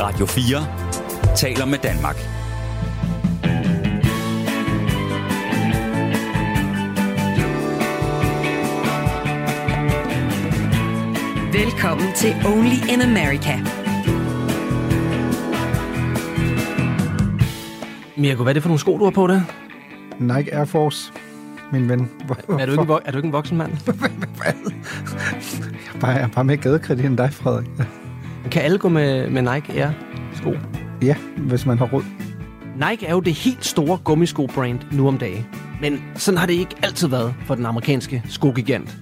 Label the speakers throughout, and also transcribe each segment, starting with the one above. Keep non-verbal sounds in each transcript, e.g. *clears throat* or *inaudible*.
Speaker 1: Radio 4 taler med Danmark.
Speaker 2: Velkommen til Only in America.
Speaker 3: Mirko, hvad er det for nogle sko, du har på der?
Speaker 4: Nike Air Force, min ven. Hvor, *laughs*
Speaker 3: Er du ikke, er du ikke en voksen mand? *laughs*
Speaker 4: jeg er bare mere gadekredit end dig, Frederik.
Speaker 3: Kan alle gå med, med Nike Air sko?
Speaker 4: Ja, hvis man har råd.
Speaker 3: Nike er jo det helt store gummisko-brand nu om dagen. Men sådan har det ikke altid været for den amerikanske skogigant.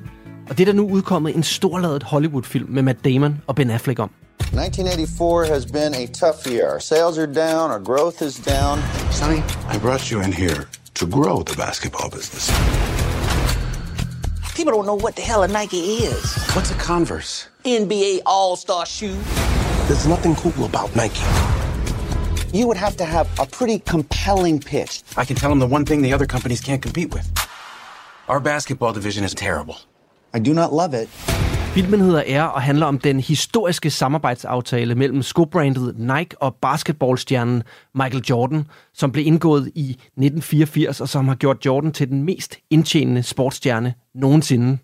Speaker 3: Og det er der nu udkommet en storladet Hollywood-film med Matt Damon og Ben Affleck om.
Speaker 5: 1984 has been a tough year. Our sales are down, our growth is down.
Speaker 6: Sonny, I brought you in here to grow the basketball business.
Speaker 7: People don't know what the hell a Nike is.
Speaker 6: What's a Converse?
Speaker 7: NBA All Star shoe.
Speaker 6: There's nothing cool about Nike.
Speaker 5: You would have to have a pretty compelling pitch.
Speaker 6: I can tell them the one thing the other companies can't compete with. Our basketball division is terrible.
Speaker 5: I do not love it.
Speaker 3: Filmen hedder Air og handler om den historiske samarbejdsaftale mellem skobrandet Nike og basketballstjernen Michael Jordan, som blev indgået i 1984 og som har gjort Jordan til den mest indtjenende sportsstjerne nogensinde.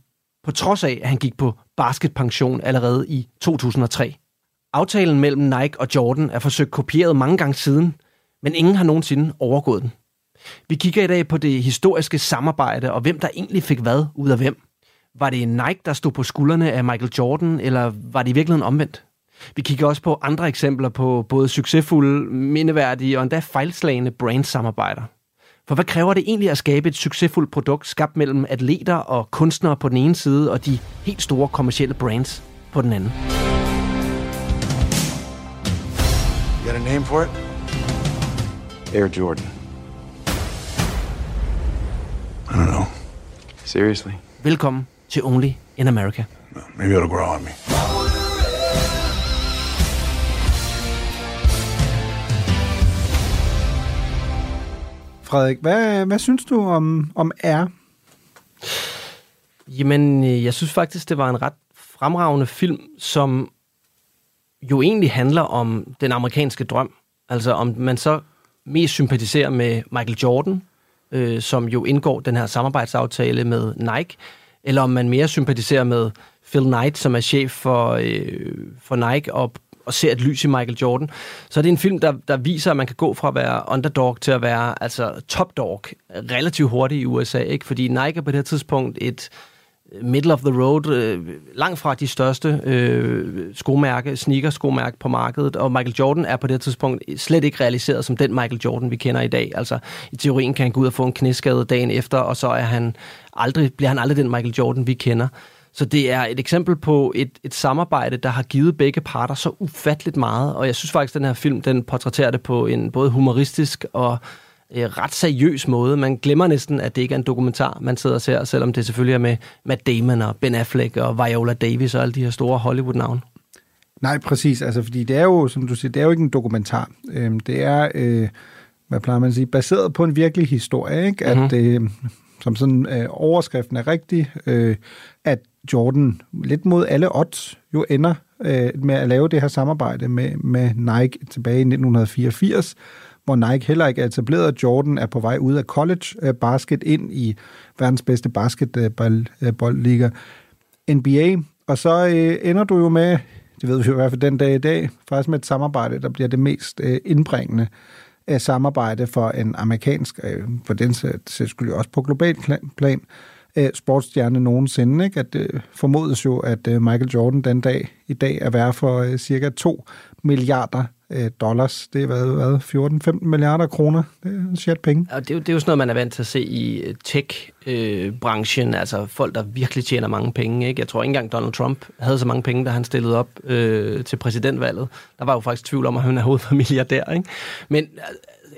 Speaker 3: På trods af, at han gik på basketpension allerede i 2003. Aftalen mellem Nike og Jordan er forsøgt kopieret mange gange siden, men ingen har nogensinde overgået den. Vi kigger i dag på det historiske samarbejde og hvem der egentlig fik hvad ud af hvem. Var det Nike, der stod på skuldrene af Michael Jordan, eller var det i virkeligheden omvendt? Vi kigger også på andre eksempler på både succesfulde, mindeværdige og endda fejlslagende brandsamarbejder. For hvad kræver det egentlig at skabe et succesfuldt produkt skabt mellem atleter og kunstnere på den ene side og de helt store kommercielle brands på den anden?
Speaker 6: You got a name for it? Air Jordan. I don't know. Seriously?
Speaker 3: Velkommen til Only in America.
Speaker 6: Maybe it'll grow on me.
Speaker 4: Frederik, hvad, hvad synes du om, om R?
Speaker 3: Jamen, øh, jeg synes faktisk, det var en ret fremragende film, som jo egentlig handler om den amerikanske drøm. Altså om man så mest sympatiserer med Michael Jordan, øh, som jo indgår den her samarbejdsaftale med Nike, eller om man mere sympatiserer med Phil Knight, som er chef for, øh, for Nike, og, og ser et lys i Michael Jordan. Så er det en film, der, der viser, at man kan gå fra at være underdog til at være altså top dog relativt hurtigt i USA, ikke? fordi Nike er på det her tidspunkt et øh, middle of the road, øh, langt fra de største øh, skomærke, sneaker-skomærke på markedet, og Michael Jordan er på det tidspunkt slet ikke realiseret som den Michael Jordan, vi kender i dag. Altså, i teorien kan han gå ud og få en knæskade dagen efter, og så er han aldrig, bliver han aldrig den Michael Jordan, vi kender. Så det er et eksempel på et, et samarbejde, der har givet begge parter så ufatteligt meget, og jeg synes faktisk, at den her film, den portrætterer det på en både humoristisk og øh, ret seriøs måde. Man glemmer næsten, at det ikke er en dokumentar, man sidder og ser, selvom det selvfølgelig er med Matt Damon og Ben Affleck og Viola Davis og alle de her store Hollywood-navne.
Speaker 4: Nej, præcis. Altså, fordi det er jo, som du siger, det er jo ikke en dokumentar. Øhm, det er, øh, hvad plejer man at sige, baseret på en virkelig historie, ikke? At,
Speaker 3: Mhm.
Speaker 4: øh, som sådan øh, overskriften er rigtig, øh, at Jordan lidt mod alle odds jo ender øh, med at lave det her samarbejde med, med Nike tilbage i 1984, hvor Nike heller ikke er etableret. Jordan er på vej ud af college øh, basket ind i verdens bedste basketballliga, øh, NBA. Og så øh, ender du jo med, det ved vi jo i hvert fald den dag i dag, faktisk med et samarbejde, der bliver det mest øh, indbringende øh, samarbejde for en amerikansk, øh, for den sags skyld også på global plan, øh, sportsstjerne nogensinde. Ikke? At øh, formodes jo, at øh, Michael Jordan den dag i dag er værd for øh, cirka 2 milliarder øh, dollars. Det er hvad, hvad 14-15 milliarder kroner. Det er en shit penge.
Speaker 3: Og det, er jo, det er jo sådan noget, man er vant til at se i øh, tech-branchen, øh, altså folk, der virkelig tjener mange penge. Ikke? Jeg tror ikke engang Donald Trump havde så mange penge, da han stillede op øh, til præsidentvalget. Der var jo faktisk tvivl om, at han er hovedet milliardær. Ikke? Men øh,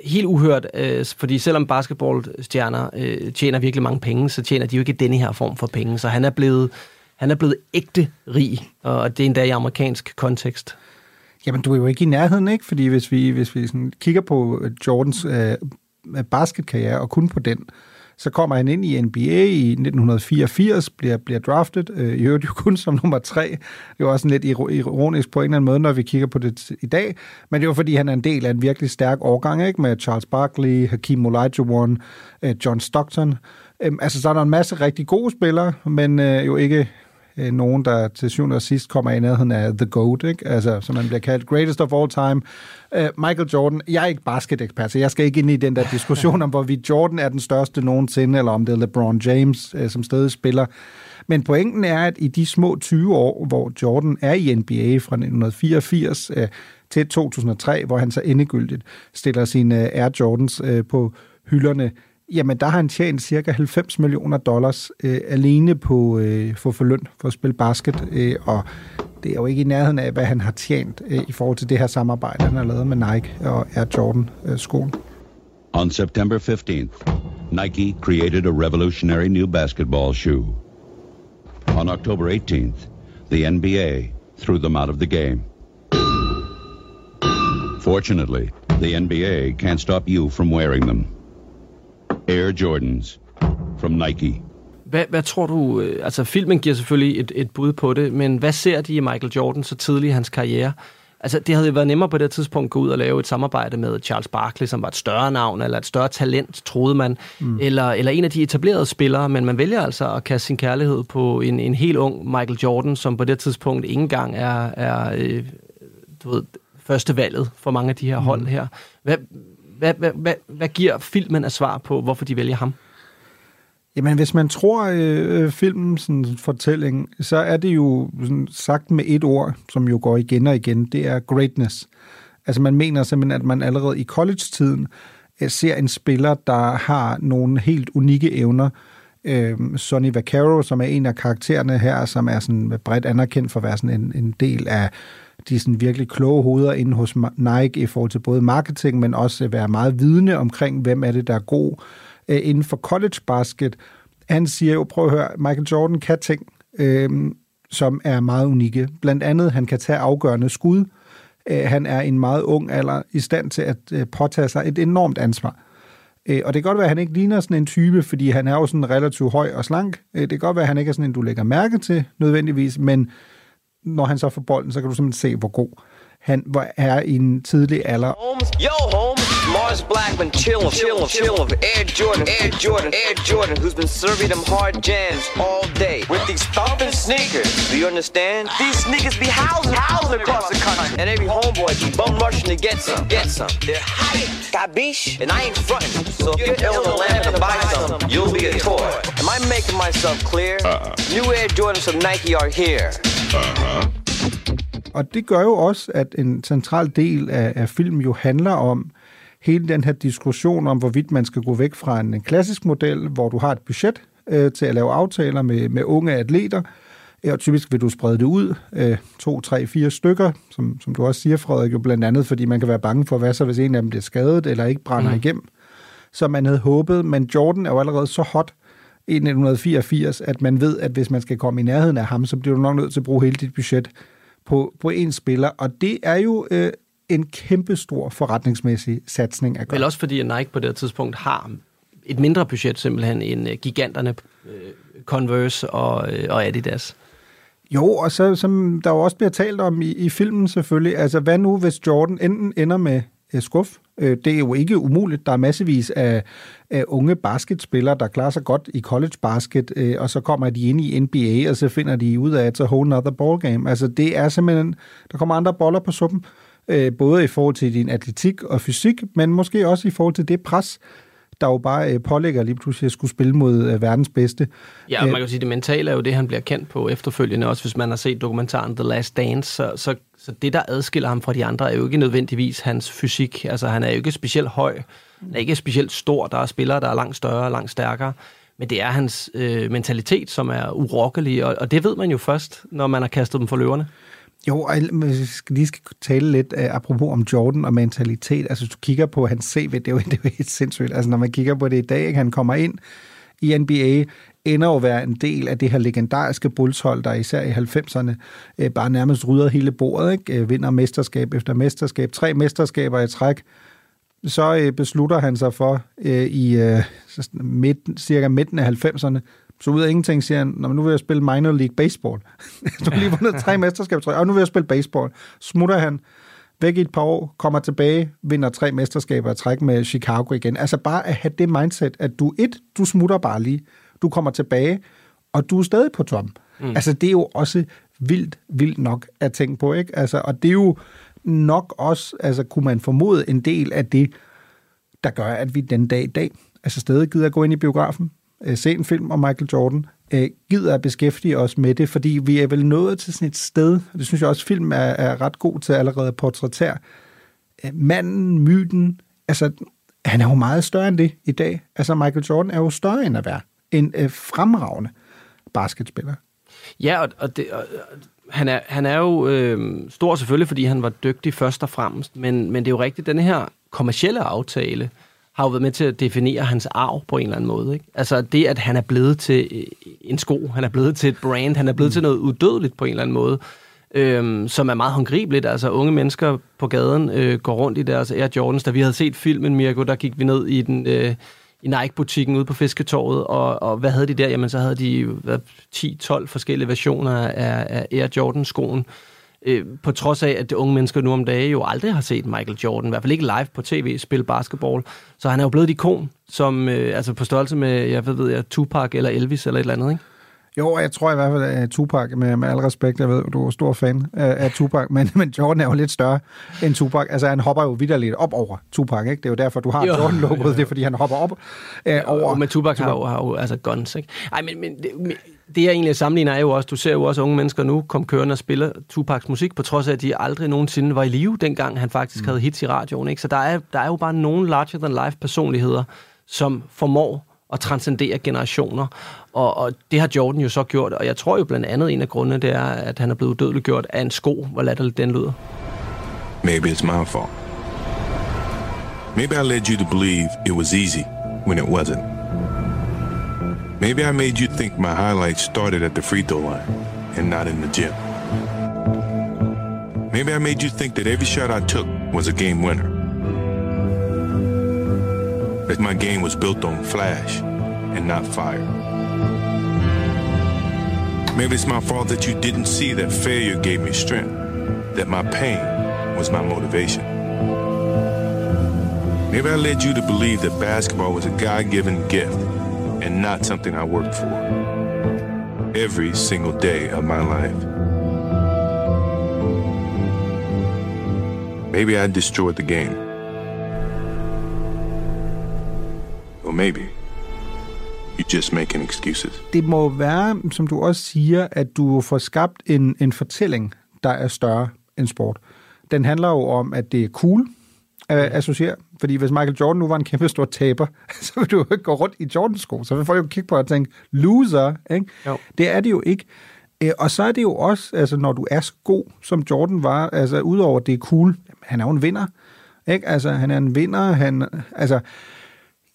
Speaker 3: helt uhørt, øh, fordi selvom basketballstjerner øh, tjener virkelig mange penge, så tjener de jo ikke denne her form for penge. Så han er blevet, han er blevet ægte rig, og det er endda i amerikansk kontekst.
Speaker 4: Jamen, du er jo ikke i nærheden, ikke? Fordi hvis vi, hvis vi sådan kigger på Jordans øh, basketkarriere, og kun på den, så kommer han ind i NBA i 1984, bliver, bliver draftet, øh, i øvrigt jo kun som nummer tre. Det var også også lidt ironisk på en eller anden måde, når vi kigger på det i dag. Men det var, fordi, han er en del af en virkelig stærk årgang, ikke? med Charles Barkley, Hakeem Olajuwon, øh, John Stockton. Øh, altså, så er der en masse rigtig gode spillere, men øh, jo ikke øh, nogen, der til syvende og sidst kommer i nærheden af The GOAT, ikke? Altså, som man bliver kaldt, greatest of all time. Øh, Michael Jordan, jeg er ikke basketekspert, så jeg skal ikke ind i den der diskussion om, hvorvidt Jordan er den største nogensinde, eller om det er LeBron James, øh, som stadig spiller. Men pointen er, at i de små 20 år, hvor Jordan er i NBA fra 1984 øh, til 2003, hvor han så endegyldigt stiller sine øh, Air Jordans øh, på hylderne, jamen der har han tjent cirka 90 millioner dollars øh, alene på øh, for for løn for at spille basket, øh, og det er jo ikke i nærheden af, hvad han har tjent øh, i forhold til det her samarbejde, han har lavet med Nike og Air Jordan øh.
Speaker 8: On September 15th, Nike created a revolutionary new basketball shoe. On October 18th, the NBA threw them out of the game. Fortunately, the NBA can't stop you from wearing them. Air Jordans from Nike.
Speaker 3: Hvad, hvad tror du, øh, altså filmen giver selvfølgelig et, et bud på det, men hvad ser de i Michael Jordan så tidligt i hans karriere? Altså, det havde jo været nemmere på det tidspunkt at gå ud og lave et samarbejde med Charles Barkley, som var et større navn, eller et større talent, troede man, mm. eller, eller en af de etablerede spillere, men man vælger altså at kaste sin kærlighed på en, en helt ung Michael Jordan, som på det tidspunkt ikke engang er, er øh, du ved, første valget for mange af de her mm. hold her. Hvad, hvad, hvad, hvad, hvad giver filmen af svar på, hvorfor de vælger ham?
Speaker 4: Jamen, hvis man tror øh, filmens fortælling, så er det jo sådan, sagt med et ord, som jo går igen og igen, det er greatness. Altså man mener simpelthen, at man allerede i college-tiden øh, ser en spiller, der har nogle helt unikke evner. Øh, Sonny Vaccaro, som er en af karaktererne her, som er sådan bredt anerkendt for at være sådan en, en del af de sådan virkelig kloge hoveder inde hos Nike i forhold til både marketing, men også være meget vidne omkring, hvem er det, der er god øh, inden for college basket. Han siger jo, prøv at høre, Michael Jordan kan ting, øh, som er meget unikke. Blandt andet, han kan tage afgørende skud. Øh, han er en meget ung alder i stand til at øh, påtage sig et enormt ansvar. Øh, og det kan godt være, at han ikke ligner sådan en type, fordi han er jo sådan relativt høj og slank. Øh, det kan godt være, at han ikke er sådan en, du lægger mærke til nødvendigvis, men når han så får bolden, så kan du simpelthen se, hvor god han er i en tidlig alder.
Speaker 9: Holmes, yo Holmes, Mars Blackman, chill, chill, chill. Air Jordan, Air Jordan, Air Jordan, who's been serving them hard jams all day with these thumping sneakers. Do you understand? These sneakers be housing, housing across the country, and every homeboy be bum rushing to get some, get some. They're hot, cabiche, and I ain't fronting. So if you're ill to land to buy some, you'll be a toy. Am I making myself clear? Uh-uh. New Air Jordans from Nike are here.
Speaker 4: Og det gør jo også, at en central del af, af filmen jo handler om hele den her diskussion om, hvorvidt man skal gå væk fra en, en klassisk model, hvor du har et budget øh, til at lave aftaler med, med unge atleter, og typisk vil du sprede det ud, øh, to, tre, fire stykker, som, som du også siger, Frederik, jo blandt andet, fordi man kan være bange for, hvad så, hvis en af dem bliver skadet eller ikke brænder mm. igennem, som man havde håbet. Men Jordan er jo allerede så hot i 1984, at man ved, at hvis man skal komme i nærheden af ham, så bliver du nok nødt til at bruge hele dit budget på, på en spiller, og det er jo øh, en kæmpestor forretningsmæssig satsning at gøre.
Speaker 3: Vel også fordi at Nike på det tidspunkt har et mindre budget simpelthen end øh, giganterne øh, Converse og, øh, og Adidas.
Speaker 4: Jo, og så, som der jo også bliver talt om i, i filmen selvfølgelig, altså hvad nu, hvis Jordan enten ender med øh, skuff. Øh, det er jo ikke umuligt. Der er massevis af, af unge basketspillere, der klarer sig godt i college basket, øh, og så kommer de ind i NBA, og så finder de ud af, at så whole nother ballgame. Altså det er simpelthen, der kommer andre boller på suppen, øh, både i forhold til din atletik og fysik, men måske også i forhold til det pres, der jo bare øh, pålægger lige pludselig at skulle spille mod øh, verdens bedste.
Speaker 3: Ja, man kan sige, det mentale er jo det, han bliver kendt på efterfølgende, også hvis man har set dokumentaren The Last Dance, så, så, så det, der adskiller ham fra de andre, er jo ikke nødvendigvis hans fysik. Altså, han er jo ikke specielt høj, han er ikke specielt stor, der er spillere, der er langt større og langt stærkere, men det er hans øh, mentalitet, som er urokkelig, og, og det ved man jo først, når man har kastet dem for løverne.
Speaker 4: Jo, og vi skal lige skal tale lidt uh, apropos om Jordan og mentalitet. Altså, hvis du kigger på hans CV, det er jo, *laughs* det er jo helt sindssygt. Altså, når man kigger på det i dag, han kommer ind i NBA, ender jo at være en del af det her legendariske bullshold, der især i 90'erne uh, øh, bare nærmest rydder hele bordet, ikke? Uh, vinder mesterskab efter mesterskab, tre mesterskaber i træk, så øh, beslutter han sig for øh, i øh, så midten, cirka midten af 90'erne, så ud af ingenting siger han, "Nå, men nu vil jeg spille minor league baseball. *laughs* du har lige vundet tre mesterskaber, tror jeg, og nu vil jeg spille baseball. Smutter han væk i et par år, kommer tilbage, vinder tre mesterskaber og træk med Chicago igen. Altså bare at have det mindset, at du et, du smutter bare lige, du kommer tilbage, og du er stadig på toppen. Mm. Altså det er jo også vildt, vildt nok at tænke på, ikke? Altså, og det er jo nok også, altså kunne man formode en del af det, der gør, at vi den dag i dag, altså stadig gider at gå ind i biografen, øh, se en film om Michael Jordan, øh, gider at beskæftige os med det, fordi vi er vel nået til sådan et sted, og det synes jeg også, film er, er ret god til allerede at portrættere. Øh, manden, myten, altså han er jo meget større end det i dag. Altså Michael Jordan er jo større end at være en øh, fremragende basketspiller.
Speaker 3: Ja, og, og, det, og han, er, han er jo øh, stor selvfølgelig, fordi han var dygtig først og fremmest, men, men det er jo rigtigt, den her kommercielle aftale har jo været med til at definere hans arv på en eller anden måde. Ikke? Altså det, at han er blevet til øh, en sko, han er blevet til et brand, han er blevet mm. til noget udødeligt på en eller anden måde, øh, som er meget håndgribeligt. Altså unge mennesker på gaden øh, går rundt i deres Air Jordans. Da vi havde set filmen, Mirko, der gik vi ned i den... Øh, i Nike-butikken ude på Fisketorvet, og, og hvad havde de der? Jamen, så havde de hvad, 10-12 forskellige versioner af, af Air Jordan-skoen. Øh, på trods af, at de unge mennesker nu om dagen jo aldrig har set Michael Jordan, i hvert fald ikke live på tv, spille basketball. Så han er jo blevet et ikon, som, øh, altså på størrelse med, jeg ved, ved jeg, Tupac eller Elvis eller et eller andet, ikke?
Speaker 4: Jo, jeg tror i hvert fald, at Tupac, med, med al respekt, jeg ved, du er stor fan af, Tupac, men, men Jordan er jo lidt større end Tupac. Altså, han hopper jo vidderligt op over Tupac, ikke? Det er jo derfor, du har
Speaker 3: Jo.
Speaker 4: Jordan-logoet, det er, fordi han hopper op øh, over.
Speaker 3: Og med Tupac har jo, har jo altså guns, ikke? Ej, men, men men det jeg egentlig sammenligner er jo også, du ser jo også unge mennesker nu komme kørende og spille Tupacs musik, på trods af, at de aldrig nogensinde var i live, dengang han faktisk mm. havde hits i radioen, ikke? Så der er, der er jo bare nogle larger-than-life personligheder, som formår at transcendere generationer. Og, og det har Jordan jo så gjort, og jeg tror jo blandt andet, en af grundene, det er, at han er blevet udødeligt gjort af en sko, hvor latterligt den lyder.
Speaker 10: Maybe it's my fault. Maybe I led you to believe it was easy when it wasn't. Maybe I made you think my highlights started at the free throw line and not in the gym. Maybe I made you think that every shot I took was a game winner. That my game was built on flash and not fire. Maybe it's my fault that you didn't see that failure gave me strength, that my pain was my motivation. Maybe I led you to believe that basketball was a God given gift and not something I worked for every single day of my life. Maybe I destroyed the game. Or maybe you just making excuses.
Speaker 4: det må være, som du også siger, at du får skabt en, en fortælling, der er større end sport. Den handler jo om, at det er cool at associere. Fordi hvis Michael Jordan nu var en kæmpe stor taber, *laughs* så vil du jo ikke gå rundt i Jordan-sko. Så vil folk jo kigge på og tænke, loser, ikke?
Speaker 3: Jo.
Speaker 4: Det er det jo ikke. Øh, Og så er det jo også, altså når du er så god, som Jordan var, altså udover det er cool, han er jo en vinder. Ikke? Altså, han er en vinder, han, altså,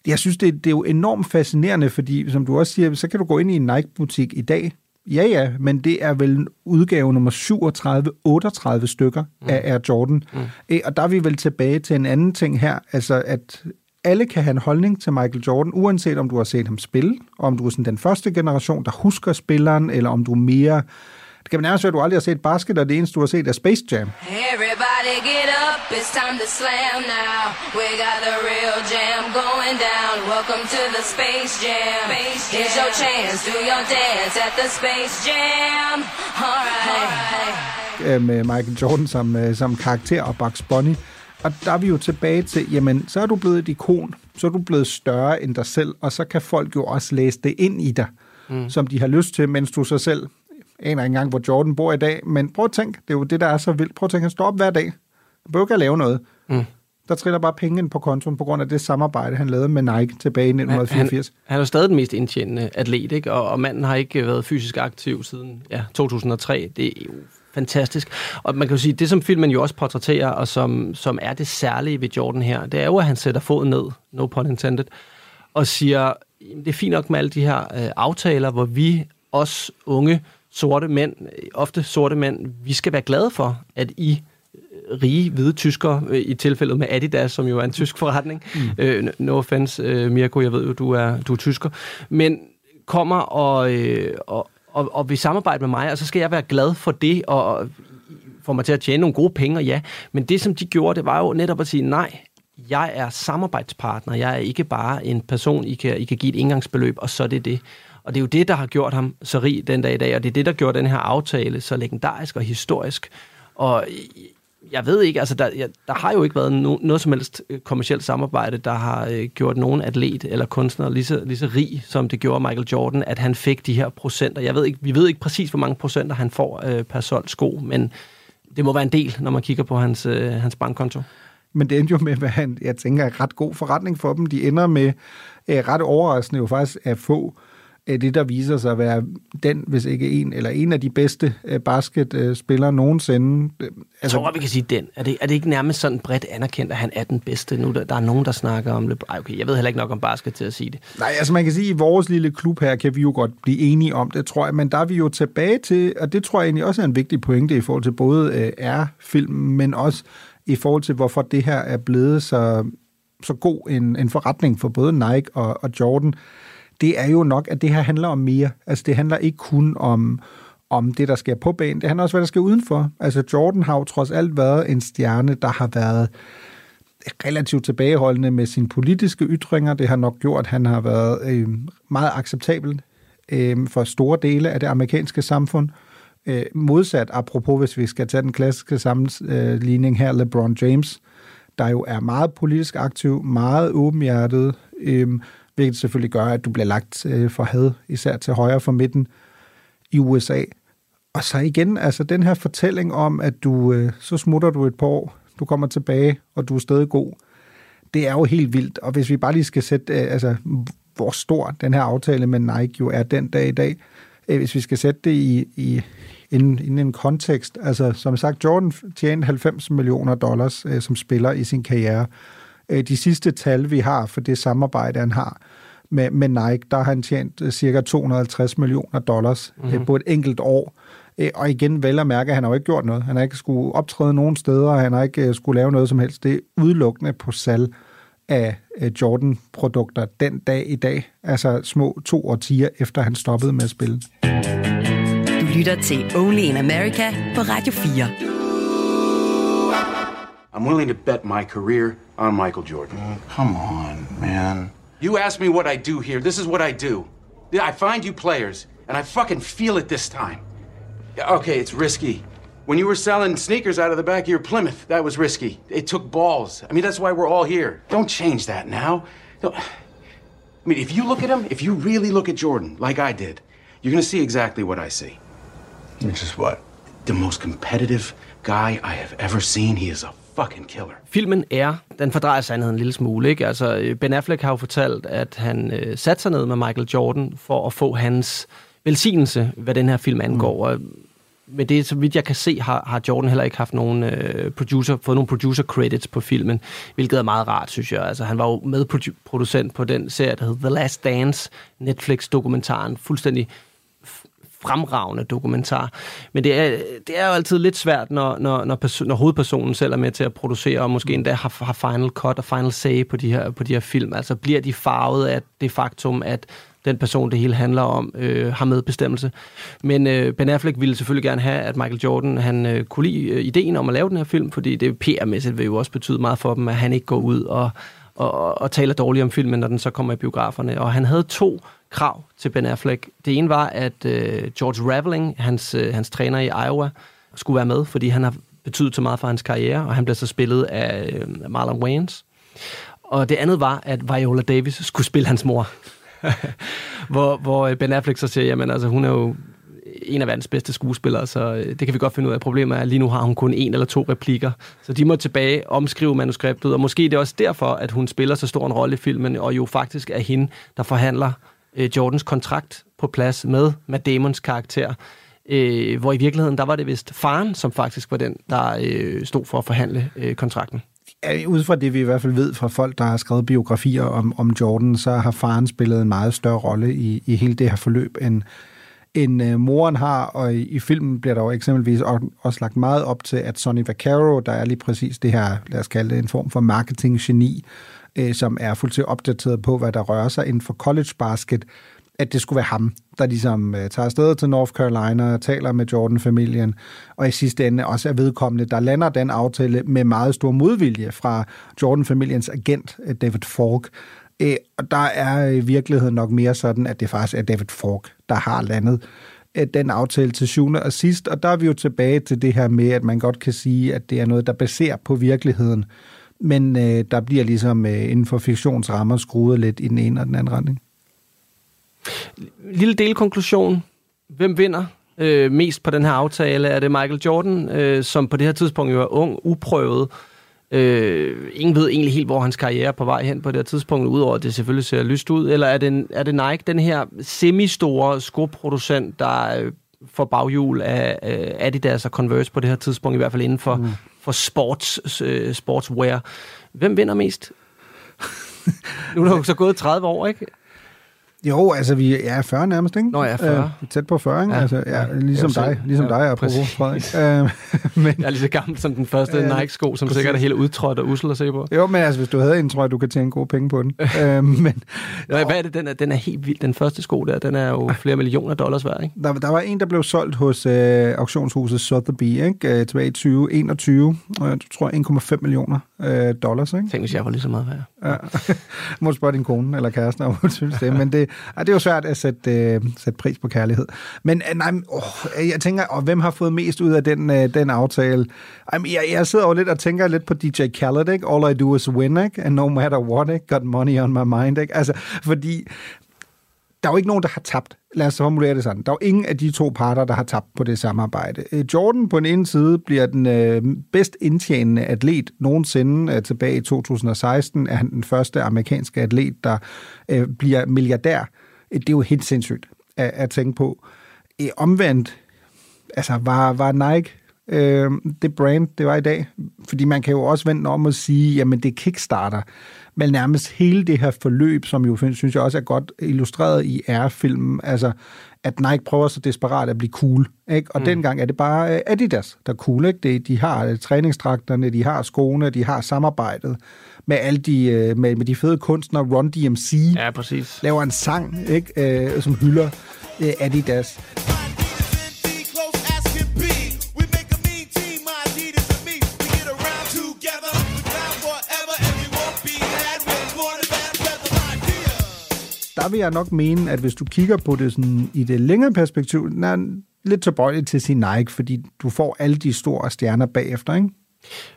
Speaker 4: jeg synes, det, det er jo enormt fascinerende, fordi som du også siger, så kan du gå ind i en Nike-butik i dag. Ja, ja, men det er vel udgave nummer 37-38 stykker mm. af Air Jordan. Mm. Og der er vi vel tilbage til en anden ting her, altså at alle kan have en holdning til Michael Jordan, uanset om du har set ham spille, og om du er sådan den første generation, der husker spilleren, eller om du er mere... Det kan nærmest være, at du aldrig har set basket, og det eneste, du har set, er Space Jam.
Speaker 11: Everybody get up, it's time to slam now. We got the real jam going down. Welcome to the Space Jam. Here's your chance, do your dance at the Space Jam. Alright.
Speaker 4: øh, med Michael Jordan som, øh, som karakter og Bugs Bunny. Og der er vi jo tilbage til, jamen, så er du blevet et ikon, så er du blevet større end dig selv, og så kan folk jo også læse det ind i dig, mm. som de har lyst til, mens du så selv aner ikke engang, hvor Jordan bor i dag. Men prøv at tænke, det er jo det, der er så vildt. Prøv at tænke, han står op hver dag. Han behøver ikke at lave noget.
Speaker 3: Mm.
Speaker 4: Der triller bare penge ind på kontoen på grund af det samarbejde, han lavede med Nike tilbage i
Speaker 3: Han,
Speaker 4: 1984.
Speaker 3: han er stadig den mest indtjenende atlet, ikke? Og, og manden har ikke været fysisk aktiv siden ja, 2003. Det er jo fantastisk. Og man kan jo sige, det som filmen jo også portrætterer, og som, som er det særlige ved Jordan her, det er jo, at han sætter foden ned, no pun intended, og siger, "Jamen, det er fint nok med alle de her øh, aftaler, hvor vi, os unge sorte mænd, ofte sorte mænd, vi skal være glade for, at I øh, rige hvide tyskere, øh, i tilfældet med Adidas, som jo er en tysk forretning. Mm. Øh, no offense, øh, Mirko, jeg ved jo, du er, du er tysker. Men kommer og, øh, og, og, og vil samarbejde med mig, og så skal jeg være glad for det, og få mig til at tjene nogle gode penge, ja. Men det, som de gjorde, det var jo netop at sige, nej, jeg er samarbejdspartner, jeg er ikke bare en person, I kan, I kan give et indgangsbeløb, og så er det det. Og det er jo det, der har gjort ham så rig den dag i dag, og det er det, der gjorde den her aftale så legendarisk og historisk. Og jeg ved ikke, altså der, jeg, der har jo ikke været no, noget som helst øh, kommersielt samarbejde, der har øh, gjort nogen atlet eller kunstner lige så, lige så rig, som det gjorde Michael Jordan, at han fik de her procenter. Jeg ved ikke, vi ved ikke præcis, hvor mange procenter han får øh, per solgt sko, men det må være en del, når man kigger på hans, øh, hans bankkonto.
Speaker 4: Men det endte jo med, at han, jeg tænker, er ret god forretning for dem. De ender med øh, ret overraskende jo faktisk at få det, der viser sig at være den, hvis ikke en, eller en af de bedste øh, basketspillere nogensinde.
Speaker 3: Jeg altså, tror, vi kan sige den. Er det, er det ikke nærmest sådan bredt anerkendt, at han er den bedste nu? Der, der er nogen, der snakker om det. Ej, okay, jeg ved heller ikke nok om basket til at sige det.
Speaker 4: Nej, altså man kan sige, at i vores lille klub her kan vi jo godt blive enige om det, tror jeg. Men der er vi jo tilbage til, og det tror jeg egentlig også er en vigtig pointe i forhold til både øh, R-film, men også i forhold til, hvorfor det her er blevet så, så god en, en forretning for både Nike og, og Jordan, det er jo nok, at det her handler om mere. Altså det handler ikke kun om, om det, der sker på banen. Det handler også, hvad der sker udenfor. Altså Jordan har jo trods alt været en stjerne, der har været relativt tilbageholdende med sine politiske ytringer. Det har nok gjort, at han har været øh, meget acceptabel øh, for store dele af det amerikanske samfund. Øh, modsat, apropos hvis vi skal tage den klassiske sammenligning her, LeBron James, der jo er meget politisk aktiv, meget åbenhjertet, øh, hvilket selvfølgelig gør, at du bliver lagt øh, for had, især til højre for midten i USA. Og så igen, altså den her fortælling om, at du øh, så smutter du et par år, du kommer tilbage, og du er stadig god, det er jo helt vildt. Og hvis vi bare lige skal sætte, øh, altså hvor stor den her aftale med Nike jo er den dag i dag, øh, hvis vi skal sætte det i, i inden, inden en kontekst. Altså, som sagt, Jordan tjente 90 millioner dollars øh, som spiller i sin karriere. Øh, de sidste tal, vi har for det samarbejde, han har med, med Nike, der har han tjent øh, cirka 250 millioner dollars mm-hmm. på et enkelt år. Og igen, vel at mærke, at han har jo ikke gjort noget. Han har ikke skulle optræde nogen steder, han har ikke skulle lave noget som helst. Det er udelukkende på salg af Jordan-produkter den dag i dag, altså små to årtier efter han stoppede med at spille
Speaker 2: lytter til Only in America på Radio 4.
Speaker 6: I'm willing to bet my career on Michael Jordan.
Speaker 5: Oh, come on, man.
Speaker 6: You ask me what I do here. This is what I do. I find you players, and I fucking feel it this time. Okay, it's risky. When you were selling sneakers out of the back of your Plymouth, that was risky. It took balls. I mean, that's why we're all here. Don't change that now. Don't... I mean, if you look at him, if you really look at Jordan like I did, you're to see exactly what I see.
Speaker 5: Which is what?
Speaker 6: The most competitive guy I have ever seen. He is a fucking killer.
Speaker 3: Filmen er, den fordrejer sandheden en lille smule. Ikke? Altså, Ben Affleck har jo fortalt, at han øh, satte sig ned med Michael Jordan for at få hans velsignelse, hvad den her film angår. Mm. Og med det, så vidt jeg kan se, har, har Jordan heller ikke haft nogen øh, producer, fået nogen producer credits på filmen, hvilket er meget rart, synes jeg. Altså, han var jo medproducent på den serie, der hed The Last Dance, Netflix-dokumentaren, fuldstændig fremragende dokumentar. Men det er, det er jo altid lidt svært, når, når, når, perso- når hovedpersonen selv er med til at producere, og måske endda har, har final cut og final say på de, her, på de her film. Altså bliver de farvet af det faktum, at den person, det hele handler om, øh, har medbestemmelse. Men øh, Ben Affleck ville selvfølgelig gerne have, at Michael Jordan han øh, kunne lide øh, ideen om at lave den her film, fordi det PR-mæssigt vil jo også betyde meget for dem, at han ikke går ud og, og, og taler dårligt om filmen, når den så kommer i biograferne. Og han havde to krav til Ben Affleck. Det ene var, at øh, George Raveling, hans, øh, hans træner i Iowa, skulle være med, fordi han har betydet så meget for hans karriere, og han blev så spillet af øh, Marlon Wayans. Og det andet var, at Viola Davis skulle spille hans mor. *laughs* hvor, hvor øh, Ben Affleck så siger, jamen altså, hun er jo en af verdens bedste skuespillere, så øh, det kan vi godt finde ud af. Problemet er, at lige nu har hun kun en eller to replikker. Så de må tilbage omskrive manuskriptet, og måske det er også derfor, at hun spiller så stor en rolle i filmen, og jo faktisk er hende, der forhandler øh, Jordans kontrakt på plads med Matt Damons karakter. Øh, hvor i virkeligheden, der var det vist faren, som faktisk var den, der øh, stod for at forhandle øh, kontrakten.
Speaker 4: Ja, ud fra det, vi i hvert fald ved fra folk, der har skrevet biografier om, om Jordan, så har faren spillet en meget større rolle i, i hele det her forløb, end, end øh, moren har, og i, i filmen bliver der jo eksempelvis også lagt meget op til, at Sonny Vaccaro, der er lige præcis det her, lad os kalde det en form for marketing-geni, øh, som er fuldstændig opdateret på, hvad der rører sig inden for college basket, at det skulle være ham, der ligesom øh, tager afsted til North Carolina og taler med Jordan-familien, og i sidste ende også er vedkommende, der lander den aftale med meget stor modvilje fra Jordan-familiens agent, øh, David Falk. Øh, og der er i virkeligheden nok mere sådan, at det faktisk er David Falk, der har landet øh, den aftale til syvende og sidst, og der er vi jo tilbage til det her med, at man godt kan sige, at det er noget, der baserer på virkeligheden, men øh, der bliver ligesom øh, inden for fiktionsrammer skruet lidt i den ene og den anden retning.
Speaker 3: Lille delkonklusion. Hvem vinder øh, mest på den her aftale? Er det Michael Jordan, øh, som på det her tidspunkt jo er ung, uprøvet? Øh, ingen ved egentlig helt, hvor hans karriere er på vej hen på det her tidspunkt, udover at det selvfølgelig ser lyst ud. Eller er det, er det Nike, den her semi-store skoproducent, der øh, får baghjul af øh, Adidas og Converse på det her tidspunkt, i hvert fald inden for, mm. for sports, øh, sportswear. Hvem vinder mest? *laughs* nu er der jo så gået 30 år, ikke?
Speaker 4: Jo, altså vi er 40 nærmest, ikke?
Speaker 3: Nå, jeg er 40.
Speaker 4: Øh, tæt på 40, ikke?
Speaker 3: Ja,
Speaker 4: Ja, altså, ja,
Speaker 3: ja.
Speaker 4: ligesom
Speaker 3: jo
Speaker 4: dig, ligesom
Speaker 3: ja,
Speaker 4: dig, apropos. Frederik. Øh, *laughs* men,
Speaker 3: Jeg er lige så gammel som den første
Speaker 4: Ja,
Speaker 3: Nike-sko, som
Speaker 4: præcis.
Speaker 3: sikkert er helt udtrådt og usel at se på.
Speaker 4: jo, men altså, hvis du havde en, tror jeg, du kan tjene gode penge på den. *laughs* øh, men
Speaker 3: Nå, hvad er det? Den er, den er helt vild. Den første sko der, den er jo flere millioner dollars værd, ikke?
Speaker 4: der, der var en, der blev solgt hos øh, auktionshuset Sotheby's, ikke? Øh, tilbage i 2021. Og jeg tror 1,5 millioner øh, dollars, ikke?
Speaker 3: Tænk, hvis jeg var lige så meget værd.
Speaker 4: Ja. *laughs* Må du spørge din kone eller kæreste, om hun synes det. Men det, ah, det er jo svært at sætte, øh, sætte pris på kærlighed. Men øh, nej, åh, jeg tænker, og hvem har fået mest ud af den, øh, den aftale? Ej, men jeg, jeg sidder jo lidt og tænker lidt på DJ Khaled, ikke? All I do is win, ikke? And no matter what, ikke? Got money on my mind, ikke? Altså, fordi der er jo ikke nogen, der har tabt. Lad os formulere det sådan. Der er jo ingen af de to parter, der har tabt på det samarbejde. Øh, Jordan på den ene side bliver den øh, bedst indtjenende atlet nogensinde. Øh, tilbage i 2016 er han den første amerikanske atlet, der øh, bliver milliardær. Det er jo helt sindssygt at, at tænke på. Øh, omvendt, altså var, var Nike øh, det brand, det var i dag. Fordi man kan jo også vende om og sige, jamen det er Kickstarter. Men nærmest hele det her forløb, som jo synes jeg også er godt illustreret i R-filmen, altså at Nike prøver så desperat at blive cool. Ikke? Og mm. dengang er det bare øh, Adidas, der er cool. Ikke? Det, de har øh, træningsdragterne, de har skoene, de har samarbejdet med alle de, øh, med, med de fede kunstnere. Run DMC
Speaker 3: Ja, præcis.
Speaker 4: laver en sang, ikke? Øh, som hylder øh, Adidas. Der vil jeg nok mene, at hvis du kigger på det sådan i det længere perspektiv, den er lidt tilbøjelig til sin Nike, fordi du får alle de store stjerner bagefter, ikke?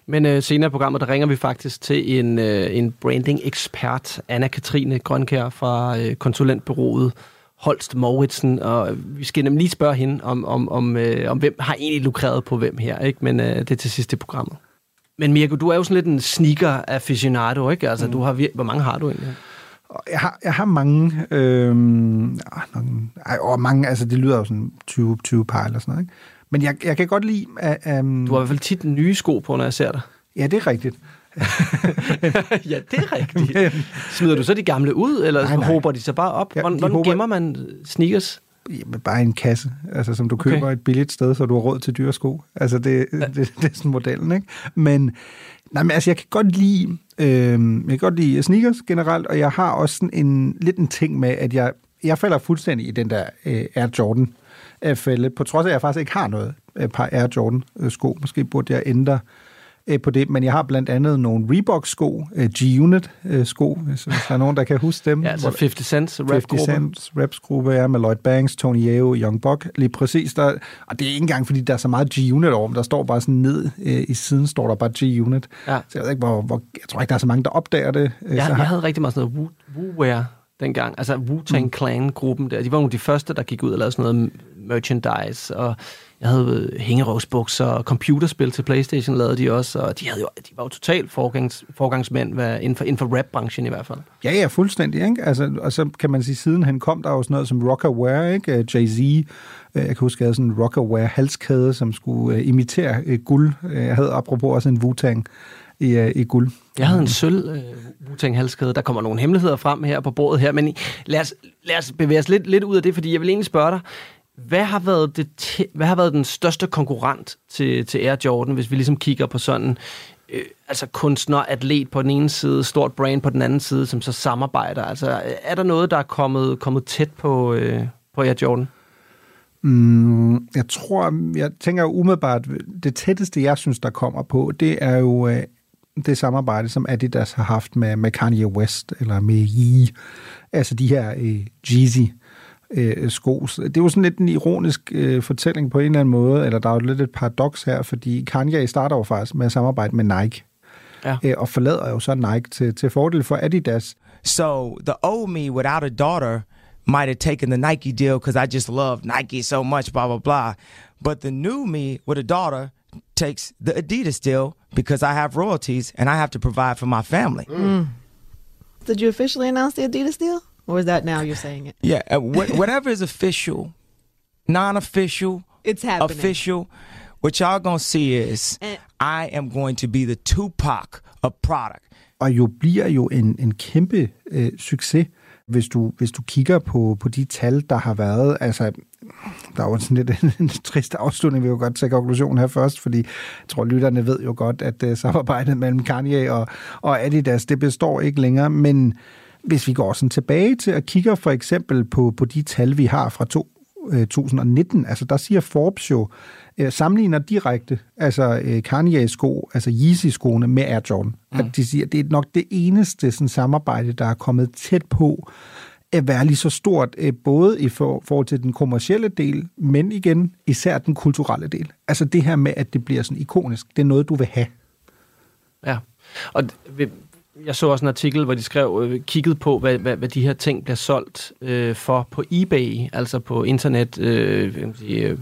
Speaker 3: Men øh, senere i programmet, der ringer vi faktisk til en, øh, en branding-ekspert, Anna-Katrine Grønkær fra øh, konsulentbyrået Holst Mauritsen, og vi skal nemlig lige spørge hende, om, om, om, øh, om hvem har egentlig lukreret på hvem her, ikke? men øh, det er til sidst i programmet. Men Mirko, du er jo sådan lidt en sneaker aficionado, ikke? Altså, mm. du har vir- Hvor mange har du egentlig?
Speaker 4: Jeg har, jeg har mange, nogle, ej, og mange, altså det lyder jo sådan 20, 20 par eller sådan noget, ikke? Men jeg, jeg kan godt lide... Uh, um,
Speaker 3: Du har i hvert fald tit nye sko på, når jeg ser dig.
Speaker 4: Ja, det er rigtigt. *laughs*
Speaker 3: ja, det er rigtigt. *laughs* Smider du så de gamle ud, eller
Speaker 4: Nej, nej.
Speaker 3: håber de så bare op?
Speaker 4: Ja,
Speaker 3: Hvordan,
Speaker 4: håber-
Speaker 3: gemmer man sneakers?
Speaker 4: Jamen, bare en kasse, altså, som du
Speaker 3: Okay.
Speaker 4: køber et billigt sted, så du har råd til dyre sko. Altså, det, ja. det, det, er sådan modellen, ikke? Men, nej, men altså, jeg kan godt lide, øh, jeg kan godt lide sneakers generelt, og jeg har også sådan en, lidt en ting med, at jeg, jeg falder fuldstændig i den der øh, Air Jordan øh, fælde, på trods af, at jeg faktisk ikke har noget øh, par Air Jordan-sko. Øh, Måske burde jeg ændre øh, på det, men jeg har blandt andet nogle Reebok-sko, øh, G-Unit øh, sko, hvis, hvis der er nogen, der kan huske dem.
Speaker 3: Ja, altså
Speaker 4: Hvor-
Speaker 3: 50 Cent
Speaker 4: 50
Speaker 3: rap-gruppe.
Speaker 4: Cent rapsgruppe er med Lloyd Banks, Tony Yeo, Young Buck, lige præcis. Der, og det er ikke engang, fordi der er så meget G-Unit over, men der står bare sådan ned øh, i siden, står der bare G-Unit.
Speaker 3: Ja.
Speaker 4: Så jeg ved ikke, hvor, hvor, jeg tror ikke, der er så mange, der opdager det. Øh,
Speaker 3: Jeg,
Speaker 4: så
Speaker 3: jeg havde rigtig meget sådan noget Wu- Wu-wear dengang. Altså Wu-Tang Clan-gruppen der. De var nogle af de første, der gik ud og lavede sådan noget merchandise. Og jeg havde øh, hængerøvsbukser og computerspil til Playstation lavede de også. Og de, havde jo, de var jo totalt forgangs, forgangsmænd hvad, inden for, inden for rap-branchen i hvert fald.
Speaker 4: Ja, ja, fuldstændig. Ikke? Altså, og så kan man sige, siden han kom, der er sådan noget som Rockaware, ikke? Øh, Jay-Z, øh, jeg kan huske, jeg havde sådan en Rockaware halskæde, som skulle imitere guld. Jeg havde apropos også en Wu-Tang i, øh, i guld.
Speaker 3: Jeg havde en sølv øh, Wu-Tang halskæde. Der kommer nogle hemmeligheder frem her på bordet her, men lad os, lad os bevæge os lidt, lidt ud af det, fordi jeg vil egentlig spørge dig, hvad har været, det te- hvad har været den største konkurrent til, til Air Jordan, hvis vi ligesom kigger på sådan, øh, altså kunstner, atlet på den ene side, stort brand på den anden side, som så samarbejder? Altså, er der noget, der er kommet, kommet tæt på, øh, på Air Jordan?
Speaker 4: Mm, jeg tror, jeg tænker umiddelbart, det tætteste, jeg synes, der kommer på, det er jo øh, det samarbejde, som Adidas har haft med, med Kanye West, eller med Yee, altså de her øh, Jeezy øh, sko. Det er jo sådan lidt en ironisk øh, fortælling på en eller anden måde, eller der er jo lidt et paradoks her, fordi Kanye starter jo faktisk med at samarbejde med Nike,
Speaker 3: ja.
Speaker 4: øh, og forlader jo så Nike til, til fordel for Adidas.
Speaker 12: So the old me without a daughter might have taken the Nike deal because I just love Nike so much, blah, blah, blah. But the new me with a daughter takes the Adidas deal because I have royalties and I have to provide for my family.
Speaker 13: Mm. Did you officially announce the Adidas deal? Or is that now you're saying it?
Speaker 12: Yeah, uh, wh- whatever is official, non-official,
Speaker 13: it's happening.
Speaker 12: official. What y'all gonna see is
Speaker 13: And-
Speaker 12: I am going to be the Tupac of product.
Speaker 4: og jo bliver jo en, en kæmpe øh, succes, hvis du, hvis du kigger på, på de tal, der har været. Altså, der er jo sådan lidt en, en trist afslutning, vi vil jo godt tage konklusionen her først, fordi jeg tror, lytterne ved jo godt, at uh, samarbejdet mellem Kanye og, og Adidas, det består ikke længere, men hvis vi går sådan tilbage til at kigge for eksempel på, på de tal, vi har fra to, 2019, altså der siger Forbes jo, øh, sammenligner direkte, altså øh, Kanye-sko, altså Yeezy-skoene med Air Jordan. Mm. At de siger, det er nok det eneste sådan, samarbejde, der er kommet tæt på at være lige så stort, øh, både i for, forhold til den kommercielle del, men igen, især den kulturelle del. Altså det her med, at det bliver sådan ikonisk, det er noget, du vil have.
Speaker 3: Ja, og jeg så også en artikel, hvor de skrev, øh, kiggede på, hvad, hvad, hvad de her ting bliver solgt øh, for på eBay, altså på internet, øh, øh,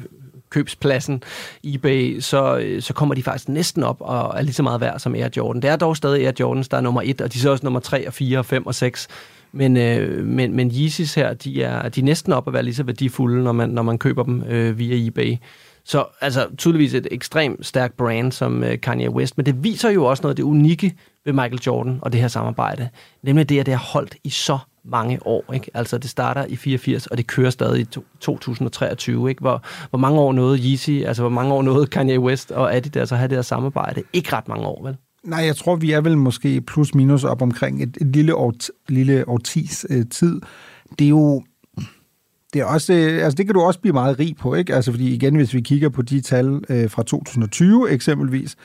Speaker 3: købspladsen eBay, så, øh, så kommer de faktisk næsten op og er lige så meget værd som Air Jordan. Det er dog stadig Air Jordans, der er nummer et, og de er så også nummer 3 og 4 og 5 og 6. Men, øh, men, men Yeezys her, de er, de er næsten op at være lige så værdifulde, når man, når man køber dem øh, via eBay. Så altså tydeligvis et ekstremt stærkt brand som øh, Kanye West, men det viser jo også noget af det unikke ved Michael Jordan og det her samarbejde. Nemlig det, at det har holdt i så mange år. Ikke? Altså det starter i 84, og det kører stadig i to, 2023. Ikke? Hvor, hvor mange år nåede Yeezy, altså hvor mange år nåede Kanye West og Adidas altså at have det her samarbejde? Ikke ret mange år, vel?
Speaker 4: Nej, jeg tror, vi er vel måske plus minus op omkring et, et lille, år, lille årtis øh, tid. Det er jo det er også, øh, altså det kan du også blive meget rig på, ikke? Altså fordi igen, hvis vi kigger på de tal øh, fra 2020 eksempelvis,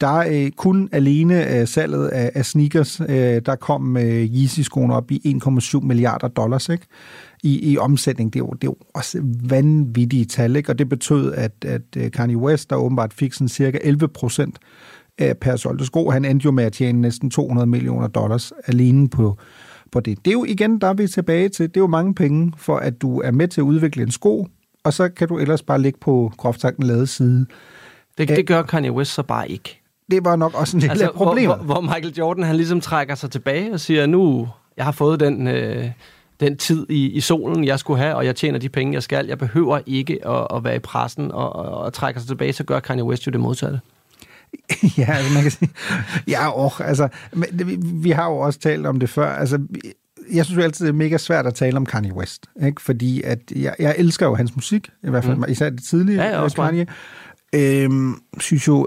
Speaker 4: der er øh, kun alene øh, salget af, af sneakers, øh, der kom øh, Yeezy-skoene op i 1,7 milliarder dollars, ikke? I, i omsætning. Det er, jo, det er jo også vanvittige tal, ikke? Og det betød, at, at øh, Kanye West, der åbenbart fik sådan cirka 11 procent af per solgte sko, han endte jo med at tjene næsten 200 millioner dollars alene på, på det. Det er jo igen, der er vi tilbage til, det er jo mange penge for, at du er med til at udvikle en sko, og så kan du ellers bare ligge på groft sagt en lade side.
Speaker 3: Det, det gør Kanye West så bare ikke.
Speaker 4: Det var nok også en del altså, af problemet.
Speaker 3: Hvor, hvor, hvor Michael Jordan, han ligesom trækker sig tilbage og siger, nu, jeg har fået den, øh, den tid i, i solen, jeg skulle have, og jeg tjener de penge, jeg skal. Jeg behøver ikke at, at være i pressen og, og, og trækker sig tilbage, så gør Kanye West jo det modsatte. *laughs*
Speaker 4: ja, altså man kan sige, ja, åh, altså, men vi, vi har jo også talt om det før, altså, jeg synes jo altid, det er mega svært at tale om Kanye West, ikke? fordi at jeg, jeg elsker jo hans musik, i hvert fald, mm. især det tidlige
Speaker 3: ja, også
Speaker 4: Kanye. Øhm, synes jo,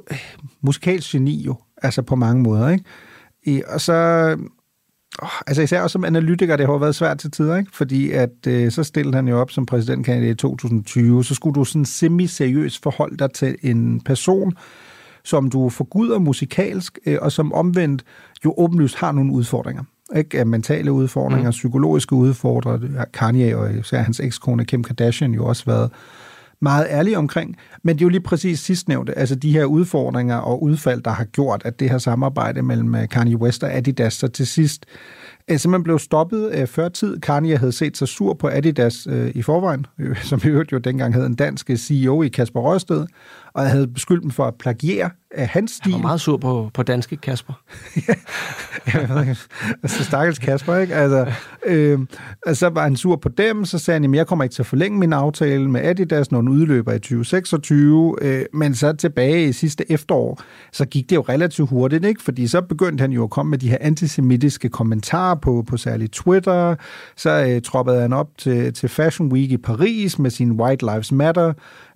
Speaker 4: musikalsk geni jo, altså på mange måder, ikke? I, og så, åh, altså især også som analytiker, det har været svært til tider, ikke? Fordi at øh, så stillede han jo op som præsidentkandidat i 2020, så skulle du sådan semi-seriøst forholde dig til en person, som du forguder musikalsk, øh, og som omvendt jo åbenlyst har nogle udfordringer. Ikke? Mentale udfordringer, mm. psykologiske udfordringer. Kanye og især hans ekskone Kim Kardashian jo også været meget ærlige omkring. Men det er jo lige præcis sidstnævnte, altså de her udfordringer og udfald, der har gjort, at det her samarbejde mellem Kanye West og Adidas så til sidst simpelthen blev stoppet øh, før tid. Kanye havde set sig sur på Adidas øh, i forvejen, øh, som i øvrigt jo dengang havde en dansk CEO i Kasper Rørsted, og havde beskyldt dem for at plagiere af hans stil.
Speaker 3: Han var meget sur på, på danske Kasper. *laughs*
Speaker 4: ja, altså stakkels Kasper, ikke? Altså, øh, altså, så var han sur på dem, så sagde han, at jeg kommer ikke til at forlænge min aftale med Adidas, når den udløber i 2026, øh, men så tilbage i sidste efterår, så gik det jo relativt hurtigt, ikke? Fordi så begyndte han jo at komme med de her antisemitiske kommentarer på, på særligt Twitter. Så øh, troppede han op til, til Fashion Week i Paris med sin White Lives Matter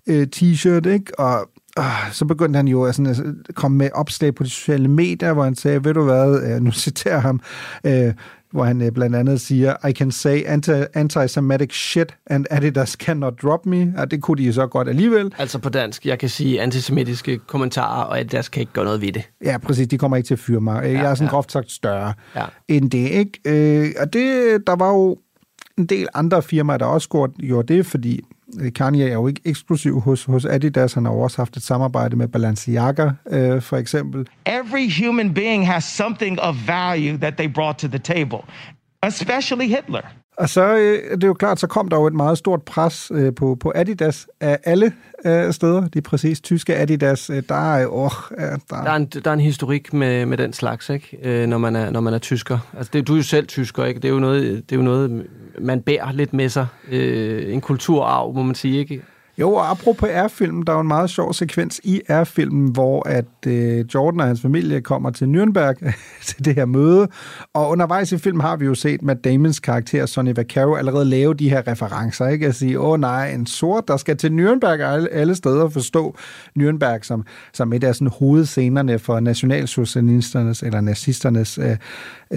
Speaker 4: øh, t-shirt, ikke? Og øh, så begyndte han jo at, sådan, at komme med opslag på de sociale medier, hvor han sagde, ved du hvad, øh, nu citerer ham, øh, hvor han øh, blandt andet siger, I can say anti- anti-Semitic shit, and Adidas cannot drop me. Og det kunne de så godt alligevel.
Speaker 3: Altså på dansk, jeg kan sige antisemitiske kommentarer, og Adidas kan ikke gøre noget ved det.
Speaker 4: Ja, præcis. De kommer ikke til at fyre mig. Ja, jeg er sådan ja. groft sagt større
Speaker 3: Ja.
Speaker 4: end det, ikke? Øh, og det, der var jo en del andre firmaer, der også gjorde, det, fordi Kanye er jo ikke eksklusiv hos, hos Adidas. Han har jo også haft et samarbejde med Balenciaga, øh, for eksempel.
Speaker 14: Every human being has something of value that they brought to the table, especially Hitler.
Speaker 4: Og så øh, det er jo klart, så kom der jo et meget stort pres øh, på, på Adidas af alle øh, steder. De præcis tyske Adidas, øh, der er åh, øh, der,
Speaker 3: Der er en, der er en historik med, med den slags, ikke? Øh, når, man er, når man er tysker. Altså, det, du er jo selv tysker, ikke? Det er jo noget, det er jo noget man bærer lidt med sig. Øh, en kulturarv, må man sige, ikke?
Speaker 4: Jo, og apropos R-filmen, der er jo en meget sjov sekvens i R-filmen, hvor at øh, Jordan og hans familie kommer til Nürnberg *laughs* til det her møde, og undervejs i filmen har vi jo set Matt Damons karakter, Sonny Vaccaro, allerede lave de her referencer, ikke? At sige, åh nej, en sort, der skal til Nürnberg alle, alle steder forstå Nürnberg som, som et af sådan hovedscenerne for nationalsocialisternes eller nazisternes øh,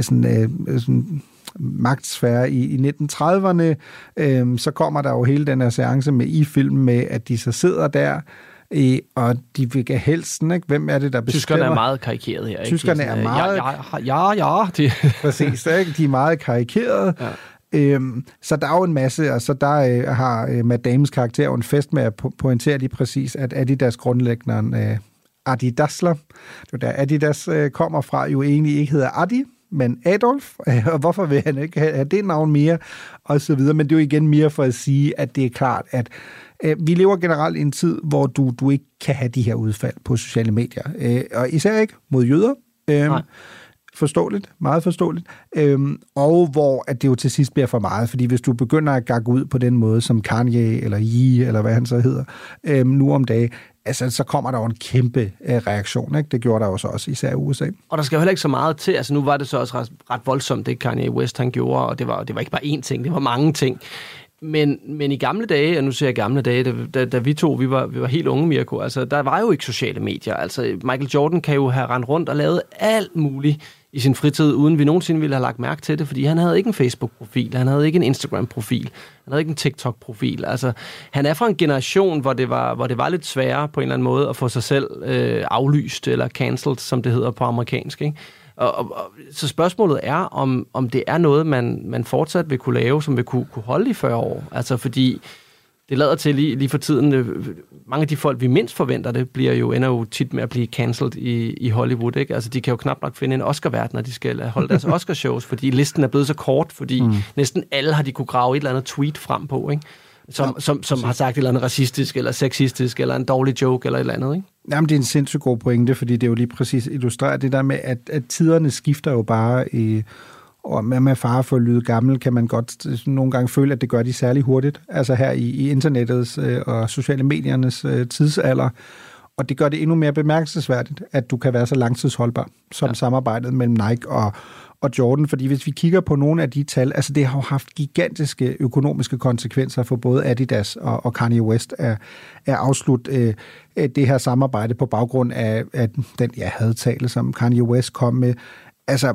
Speaker 4: sådan, øh, sådan magtsfære i, i 1930'erne, øhm, så kommer der jo hele den her seance med i filmen med, at de så sidder der, øh, og de vil have helsten, ikke? Hvem er det, der bestemmer?
Speaker 3: Tyskerne er meget karikeret her, ikke?
Speaker 4: Tyskerne er
Speaker 3: øh,
Speaker 4: meget...
Speaker 3: Ja, ja, ja, ja. De... *laughs*
Speaker 4: Præcis, ikke? de er meget karikerede. Ja. Øhm, så der er jo en masse, og så der øh, har øh, Matt Damons karakter jo en fest med at po- pointere lige præcis, at Adidas grundlæggeren øh, Adi Dassler, det er der Adidas øh, kommer fra, jo egentlig ikke hedder Adi, men Adolf, *laughs* og hvorfor vil han ikke have det navn mere, og så videre. Men det er jo igen mere for at sige, at det er klart, at øh, vi lever generelt i en tid, hvor du, du ikke kan have de her udfald på sociale medier. Øh, og især ikke mod jøder. Øh, forståeligt, meget forståeligt, øhm, og hvor at det jo til sidst bliver for meget, fordi hvis du begynder at gakke ud på den måde, som Kanye eller Ye, eller hvad han så hedder, øhm, nu om dagen, altså, så kommer der jo en kæmpe øh, reaktion, ikke? Det gjorde der jo så også, især i USA.
Speaker 3: Og der skal jo heller ikke så meget til. Altså nu var det så også ret, ret voldsomt, det Kanye West han gjorde, og det var, det var ikke bare én ting, det var mange ting. Men, men i gamle dage, og nu ser jeg gamle dage, da, da, da vi to vi var, vi var helt unge, Mirko, altså der var jo ikke sociale medier. Altså Michael Jordan kan jo have rendt rundt og lavet alt muligt i sin fritid, uden vi nogensinde ville have lagt mærke til det, fordi han havde ikke en Facebook-profil, han havde ikke en Instagram-profil, han havde ikke en TikTok-profil. Altså, han er fra en generation, hvor det var, hvor det var lidt sværere på en eller anden måde at få sig selv øh, aflyst eller cancelled, som det hedder på amerikansk. Ikke? Og, og, og, så spørgsmålet er, om, om det er noget, man, man fortsat vil kunne lave, som vil kunne, kunne holde i 40 år. Altså fordi det lader til lige, lige for tiden, øh, mange af de folk, vi mindst forventer det, bliver jo, ender jo tit med at blive cancelled i, i Hollywood. Ikke? Altså de kan jo knap nok finde en Oscar-vært, når de skal holde deres *laughs* Oscar-shows, fordi listen er blevet så kort, fordi mm. næsten alle har de kunne grave et eller andet tweet frem på, ikke? Som, ja, som, som har sagt et eller andet racistisk, eller sexistisk, eller en dårlig joke, eller et eller andet, ikke?
Speaker 4: Jamen, det er en sindssygt god pointe, fordi det er jo lige præcis illustrerer det der med, at, at tiderne skifter jo bare i, og med, med fare for at lyde gammel, kan man godt øh, nogle gange føle, at det gør de særlig hurtigt. Altså her i, i internettets øh, og sociale mediernes øh, tidsalder. Og det gør det endnu mere bemærkelsesværdigt, at du kan være så langtidsholdbar som ja. samarbejdet mellem Nike og, og Jordan. Fordi hvis vi kigger på nogle af de tal, altså det har jo haft gigantiske økonomiske konsekvenser for både Adidas og, og Kanye West at, at afslutte øh, øh, det her samarbejde på baggrund af, af den ja, hadtale, som Kanye West kom med. Altså,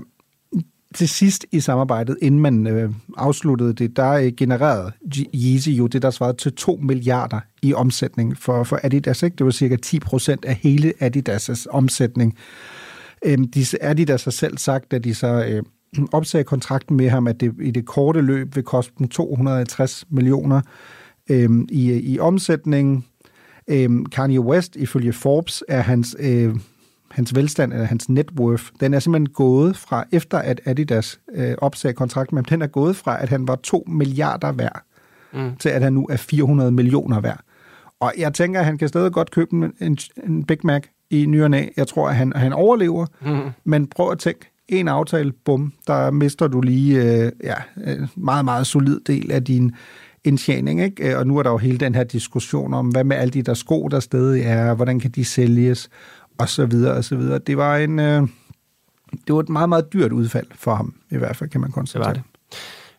Speaker 4: til sidst i samarbejdet, inden man øh, afsluttede det, der øh, genererede Yeezy jo det, der svarede til 2 milliarder i omsætning for, for Adidas. Ikke? Det var cirka 10 procent af hele Adidas' omsætning. Øhm, de, Adidas har selv sagt, at de så øh, opsagde kontrakten med ham, at det i det korte løb vil koste dem 250 millioner øh, i, i omsætning. Øh, Kanye West, ifølge Forbes, er hans... Øh, hans velstand, eller hans net worth, den er simpelthen gået fra, efter at Adidas øh, opsagde kontrakten med ham, den er gået fra, at han var 2 milliarder værd, mm. til at han nu er 400 millioner værd. Og jeg tænker, at han kan stadig godt købe en, en, en Big Mac i ny og næ. Jeg tror, at han, han overlever,
Speaker 3: Mm.
Speaker 4: men prøv at tænke, en aftale, bum, der mister du lige øh, ja, meget, meget solid del af din indtjening. Ikke? Og nu er der jo hele den her diskussion om, hvad med alle de der sko, der stadig er, hvordan kan de sælges, og så videre, og så videre. Det var en, øh, det var et meget, meget dyrt udfald for ham, i hvert fald kan man konstatere.
Speaker 3: Det var det.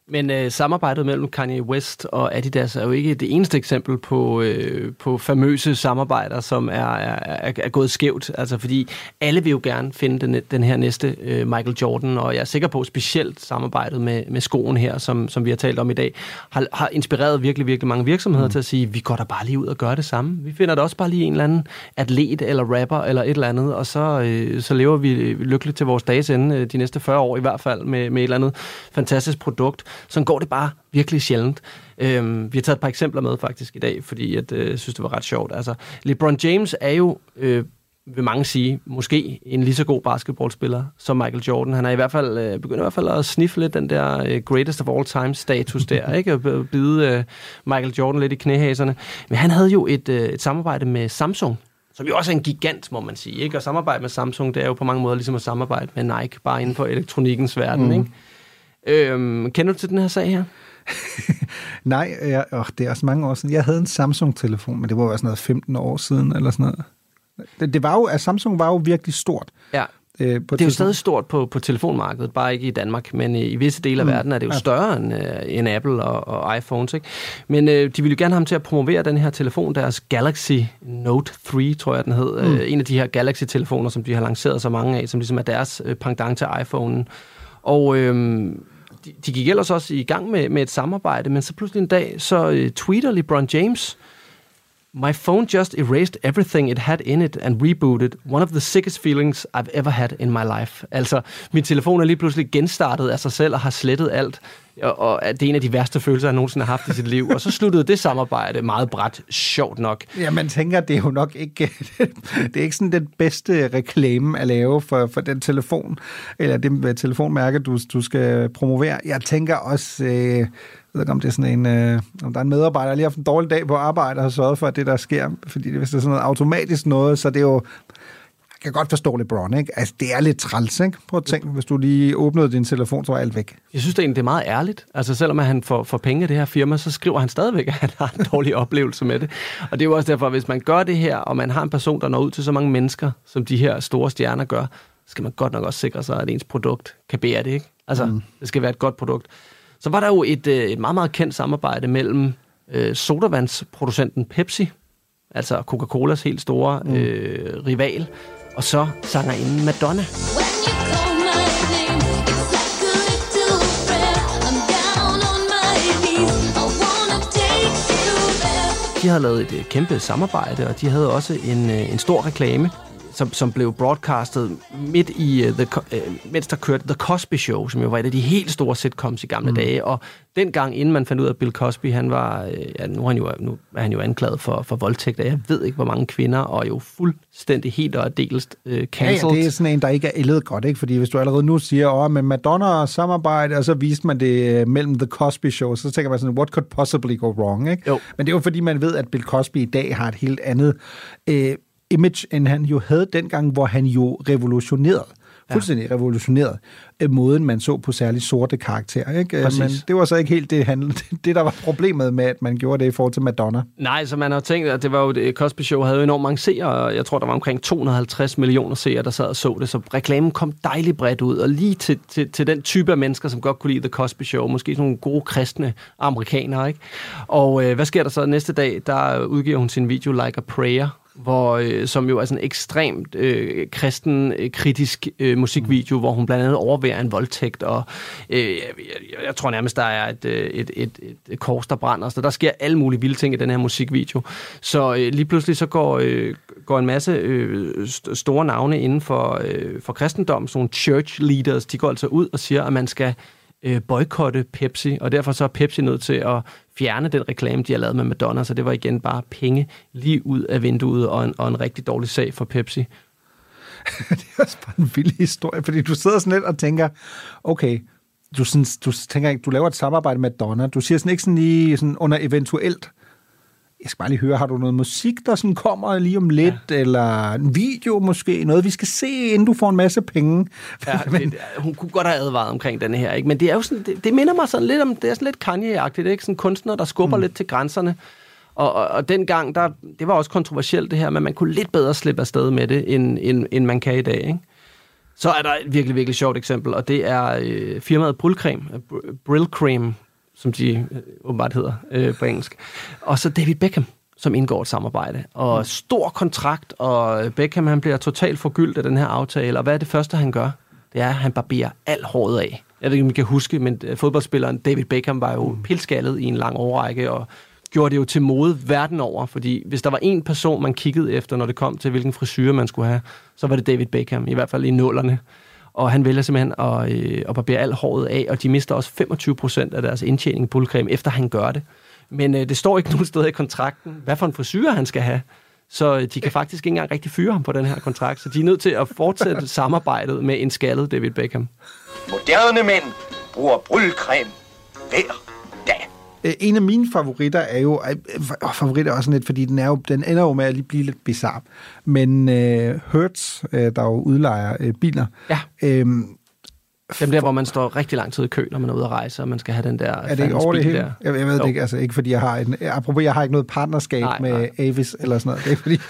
Speaker 3: Men øh, samarbejdet mellem Kanye West og Adidas er jo ikke det eneste eksempel på, øh, på famøse samarbejder, som er, er, er gået skævt. Altså fordi alle vil jo gerne finde den, den her næste øh, Michael Jordan, og jeg er sikker på specielt samarbejdet med, med skoen her, som, som vi har talt om i dag, har, har inspireret virkelig, virkelig mange virksomheder mm. til at sige, vi går da bare lige ud og gør det samme. Vi finder da også bare lige en eller anden atlet eller rapper eller et eller andet, og så, øh, så lever vi lykkeligt til vores dages ende, øh, de næste 40 år i hvert fald, med, med et eller andet fantastisk produkt. Sådan går det bare virkelig sjældent. Øhm, vi har taget et par eksempler med faktisk i dag, fordi jeg øh, synes, det var ret sjovt. Altså, LeBron James er jo, øh, vil mange sige, måske en lige så god basketballspiller som Michael Jordan. Han er i hvert fald øh, begyndt i hvert fald at sniffe lidt den der øh, greatest of all time status der, *laughs* ikke? Og bide øh, Michael Jordan lidt i knæhæserne. Men han havde jo et, øh, et samarbejde med Samsung, som jo også er en gigant, må man sige. Ikke? Og samarbejde med Samsung, det er jo på mange måder ligesom at samarbejde med Nike, bare inden for elektronikkens verden. Mm. Ikke? Øhm, kender du til den her sag her? *laughs*
Speaker 4: Nej, jeg, åh, det er også mange år siden. Jeg havde en Samsung-telefon, men det var jo sådan noget 15 år siden, eller sådan noget. Det, det var jo, at Samsung var jo virkelig stort.
Speaker 3: Ja. Øh, på det er jo stadig stort på, på telefonmarkedet, bare ikke i Danmark, men i, i visse dele af mm. verden er det jo større end, øh, end Apple og, og iPhones. Ikke? Men øh, de ville jo gerne have ham til at promovere den her telefon, deres Galaxy Note 3, tror jeg den hed. Mm. Øh, en af de her Galaxy-telefoner, som de har lanceret så mange af, som ligesom er deres øh, pendant til iPhone. Og øh, de, de gik ellers også i gang med, med et samarbejde, men så pludselig en dag, så øh, tweeter LeBron James, My phone just erased everything it had in it and rebooted. One of the sickest feelings I've ever had in my life. Altså, min telefon er lige pludselig genstartet af sig selv og har slettet alt. Og, og det er en af de værste følelser, han nogensinde har haft i sit liv. Og så sluttede det samarbejde meget bræt, sjovt nok.
Speaker 4: Ja, man tænker, det er jo nok ikke, *laughs* det er ikke sådan den bedste reklame at lave for, for den telefon, eller det øh, telefonmærke, du, du skal promovere. Jeg tænker også... Øh, jeg ved ikke, om det er sådan en, øh, om der er en medarbejder, der lige har haft en dårlig dag på arbejde og har sørget for, at det der sker, fordi hvis det er sådan noget automatisk noget, så det er jo, kan godt forstå LeBron, ikke? Altså, det er lidt træls, ikke? Prøv at tænke, hvis du lige åbnede din telefon, så var alt væk.
Speaker 3: Jeg synes det egentlig, det er meget ærligt. Altså, selvom han får, får penge af det her firma, så skriver han stadigvæk, at han har en dårlig *laughs* oplevelse med det. Og det er jo også derfor, at hvis man gør det her, og man har en person, der når ud til så mange mennesker, som de her store stjerner gør, så skal man godt nok også sikre sig, at ens produkt kan bære det, ikke? Altså, mm. det skal være et godt produkt. Så var der jo et, øh, et meget, meget kendt samarbejde mellem øh, sodavandsproducenten Pepsi, altså Coca-Colas helt store mm. øh, rival, og så sangerinden Madonna. De havde lavet et øh, kæmpe samarbejde, og de havde også en, øh, en stor reklame som, som blev broadcastet midt i, uh, the, uh, mens der kørte The Cosby Show, som jo var et af de helt store sitcoms i gamle mm. dage. Og dengang, inden man fandt ud af, at Bill Cosby, han var, uh, ja, nu, er han jo, nu er han jo anklaget for, for voldtægt af, jeg ved ikke, hvor mange kvinder, og jo fuldstændig helt og delst uh, cancelled.
Speaker 4: Ja, ja, det er sådan en, der ikke er ældet godt, ikke? Fordi hvis du allerede nu siger, åh, med Madonna samarbejde, og så viste man det mellem The Cosby Show, så tænker man sådan, what could possibly go wrong, ikke? Jo. Men det er jo fordi, man ved, at Bill Cosby i dag har et helt andet... Øh, image, end han jo havde dengang, hvor han jo revolutionerede fuldstændig ja. revolutioneret øh, måden, man så på særligt sorte karakterer. Ikke? Øh, Præcis. Men det var så ikke helt det, han, *laughs* det, der var problemet med, at man gjorde det i forhold til Madonna.
Speaker 3: Nej, så man har tænkt, at det var jo det, Cosby Show havde jo enormt mange seere, og jeg tror, der var omkring 250 millioner seere, der sad og så det, så reklamen kom dejligt bredt ud, og lige til, til, til den type af mennesker, som godt kunne lide The Cosby Show, måske sådan nogle gode kristne amerikanere. Ikke? Og øh, hvad sker der så næste dag? Der udgiver hun sin video Like a Prayer, hvor, øh, som jo er sådan en ekstremt øh, kristen, øh, kritisk øh, musikvideo, hvor hun blandt andet overværer en voldtægt, og øh, jeg, jeg, jeg tror nærmest, der er et, øh, et, et, et kors, der brænder. Så der sker alle mulige vilde ting i den her musikvideo. Så øh, lige pludselig så går, øh, går en masse øh, store navne inden for, øh, for kristendom, sådan nogle church leaders, de går altså ud og siger, at man skal øh, boykotte Pepsi, og derfor så er Pepsi nødt til at fjerne den reklame, de har lavet med Madonna, så det var igen bare penge lige ud af vinduet, og en, og en rigtig dårlig sag for Pepsi. *laughs*
Speaker 4: det er også bare en vild historie, fordi du sidder sådan lidt og tænker, okay, du, sådan, du tænker ikke, du laver et samarbejde med Madonna, du siger sådan ikke sådan lige sådan under eventuelt, jeg skal bare lige høre, har du noget musik, der sådan kommer lige om lidt, ja. eller en video måske, noget vi skal se, inden du får en masse penge?
Speaker 3: Ja, det, hun kunne godt have advaret omkring denne her, ikke? men det er jo sådan, det, det minder mig sådan lidt om, det er sådan lidt Kanye-agtigt, ikke? Sådan kunstner, der skubber mm. lidt til grænserne. Og, og, og dengang, der, det var også kontroversielt det her, men man kunne lidt bedre slippe afsted med det, end, end, end man kan i dag, ikke? Så er der et virkelig, virkelig sjovt eksempel, og det er øh, firmaet Brylcreme, Br- Brylcreme, som de øh, åbenbart hedder øh, på engelsk. Og så David Beckham, som indgår et samarbejde. Og stor kontrakt, og Beckham han bliver totalt forgyldt af den her aftale. Og hvad er det første, han gør? Det er, at han barberer alt håret af. Jeg ved ikke, om I kan huske, men øh, fodboldspilleren David Beckham var jo pilskaldet i en lang årrække, og gjorde det jo til mode verden over, fordi hvis der var en person, man kiggede efter, når det kom til, hvilken frisyr man skulle have, så var det David Beckham, i hvert fald i nullerne. Og han vælger simpelthen at, øh, at barbere alt håret af, og de mister også 25 procent af deres indtjening i bulcreme, efter han gør det. Men øh, det står ikke nogen steder i kontrakten, hvad for en frisyr han skal have. Så øh, de kan *laughs* faktisk ikke engang rigtig fyre ham på den her kontrakt, så de er nødt til at fortsætte *laughs* samarbejdet med en skaldet David Beckham.
Speaker 15: Moderne mænd bruger brylcreme hver
Speaker 4: En af mine favoritter er jo, øh, øh, favoritter er også lidt, fordi den, er jo, den ender jo med at lige blive lidt bizarre. Men øh, Hertz, øh, der jo udlejer øh, biler,
Speaker 3: ja.
Speaker 4: øhm,
Speaker 3: Dem der, hvor man står rigtig lang tid i kø, når man er ude at rejse, og man skal have den der...
Speaker 4: er det ikke over det hele?
Speaker 3: Der.
Speaker 4: Jeg, jeg ved det
Speaker 3: Jo.
Speaker 4: ikke, altså ikke fordi jeg har en, apropos, jeg har ikke noget partnerskab
Speaker 3: Nej,
Speaker 4: med
Speaker 3: nej.
Speaker 4: Avis eller sådan noget. Det er fordi,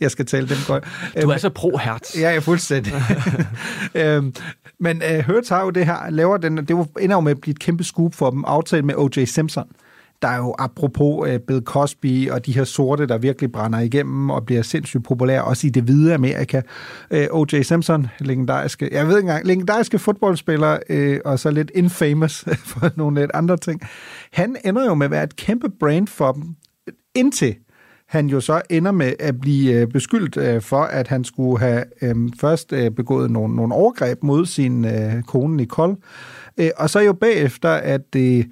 Speaker 4: jeg skal tale dem godt.
Speaker 3: Du er så pro-hertz.
Speaker 4: Ja, jeg er fuldstændig. *laughs* øhm, men uh, Hertz har jo det her, laver den, det var- ender jo med at blive et kæmpe scoop for dem, aftalt med O.J. Simpson. Der er jo apropos uh, Bill Cosby og de her sorte, der virkelig brænder igennem og bliver sindssygt populære, også i det hvide Amerika. Øh, uh, O.J. Simpson, legendariske, jeg ved ikke engang, legendariske fodboldspiller, uh, og så lidt infamous *laughs* for nogle lidt andre ting. Han ender jo med at være et kæmpe brand for dem, indtil han jo så ender med at blive øh, beskyldt øh, for, at han skulle have øh, først begået nogle, nogle overgreb mod sin kone Nicole, og så jo bagefter, at det...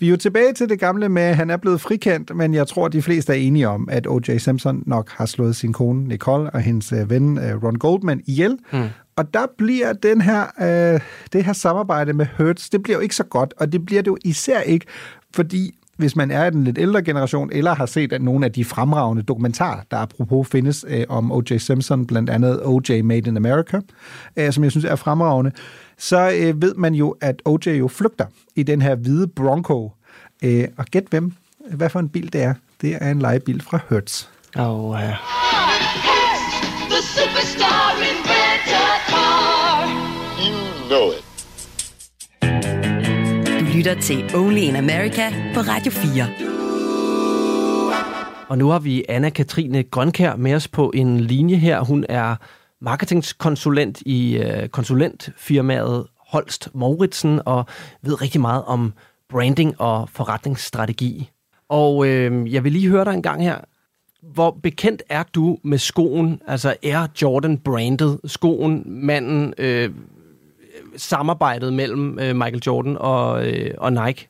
Speaker 4: Vi er jo tilbage til det gamle med, at han er blevet frikendt, men jeg tror, de fleste er enige om, at O.J. Simpson nok har slået sin kone Nicole og hendes ven Ron Goldman ihjel. Mm. Og der bliver den her, øh, det her samarbejde med Hertz, det bliver jo ikke så godt, og det bliver det jo især ikke, fordi hvis man er i den lidt ældre generation, eller har set at nogle af de fremragende dokumentarer, der apropos findes øh, om O.J. Simpson, blandt andet O.J. Made in America, øh, som jeg synes er fremragende, så øh, ved man jo, at O.J. jo flygter i den her hvide Bronco. Øh, og gæt hvem, hvad for en bil det er. Det er en lejebil fra Hertz.
Speaker 3: Oh, uh...
Speaker 11: The superstar inventor car.
Speaker 16: You know it.
Speaker 2: Lytter til Only in America på Radio 4.
Speaker 3: Og nu har vi Anna-Katrine Grønkær med os på en linje her. Hun er marketingskonsulent i øh, konsulentfirmaet Holst Mauritsen og ved rigtig meget om branding og forretningsstrategi. Og øh, jeg vil lige høre dig en gang her. Hvor bekendt er du med skoen, altså er Jordan branded? skoen, manden, øh, samarbejdet mellem øh, Michael Jordan og, øh, og Nike?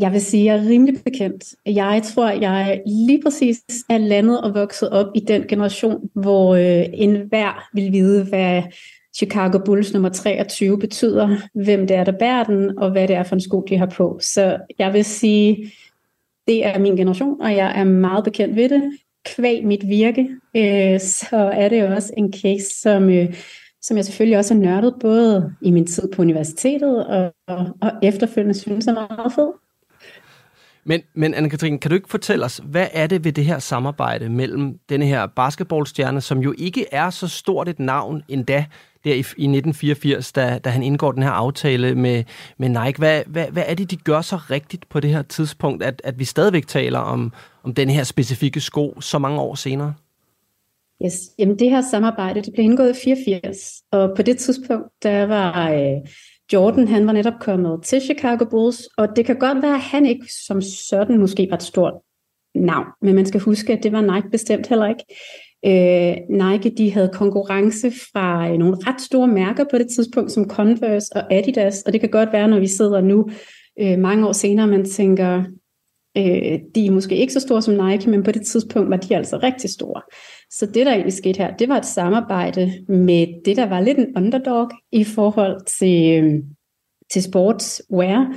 Speaker 17: Jeg vil sige, at jeg er rimelig bekendt. Jeg tror, jeg lige præcis er landet og vokset op i den generation, hvor øh, enhver vil vide, hvad Chicago Bulls nummer 23 betyder, hvem det er, der bærer den, og hvad det er for en sko, de har på. Så jeg vil sige, det er min generation, og jeg er meget bekendt ved det. Kvæg mit virke, øh, så er det også en case, som, øh, som jeg selvfølgelig også har nørdet, både i min tid på universitetet og, og, og efterfølgende synes er meget fed.
Speaker 3: Men, men Anne-Katrine, kan du ikke fortælle os, hvad er det ved det her samarbejde mellem denne her basketballstjerne, som jo ikke er så stort et navn endda, der i, i 1984, da, da han indgår den her aftale med, med Nike. Hvad, hvad, hvad er det, de gør så rigtigt på det her tidspunkt, at, at vi stadigvæk taler om, om den her specifikke sko så mange år senere?
Speaker 17: Yes. Jamen det her samarbejde, det blev indgået i 84, og på det tidspunkt, der var øh, Jordan, han var netop kommet til Chicago Bulls, og det kan godt være, at han ikke som sådan måske var et stort navn, men man skal huske, at det var Nike bestemt heller ikke. Øh, Nike, de havde konkurrence fra øh, nogle ret store mærker på det tidspunkt, som Converse og Adidas, og det kan godt være, når vi sidder nu øh, mange år senere, man tænker, øh, de er måske ikke så store som Nike, men på det tidspunkt var de altså rigtig store. Så det, der egentlig skete her, det var et samarbejde med det, der var lidt en underdog i forhold til, øh, til sportswear,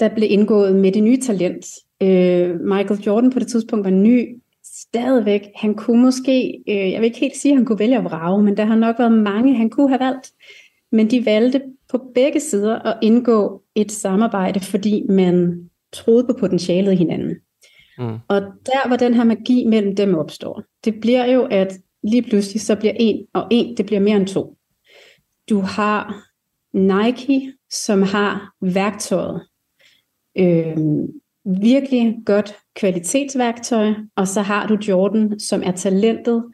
Speaker 17: der blev indgået med det nye talent. Øh, Michael Jordan på det tidspunkt var ny, stadigvæk. Han kunne måske, øh, jeg vil ikke helt sige, at han kunne vælge at vrage, men der har nok været mange, han kunne have valgt. Men de valgte på begge sider at indgå et samarbejde, fordi man troede på potentialet i hinanden.
Speaker 3: Mm.
Speaker 17: Og der var den her magi mellem dem opstår. Det bliver jo, at lige pludselig så bliver en og en, det bliver mere end to. du har Nike, som har værktøjet. Øh, virkelig godt kvalitetsværktøj, og så har du Jordan, som er talentet,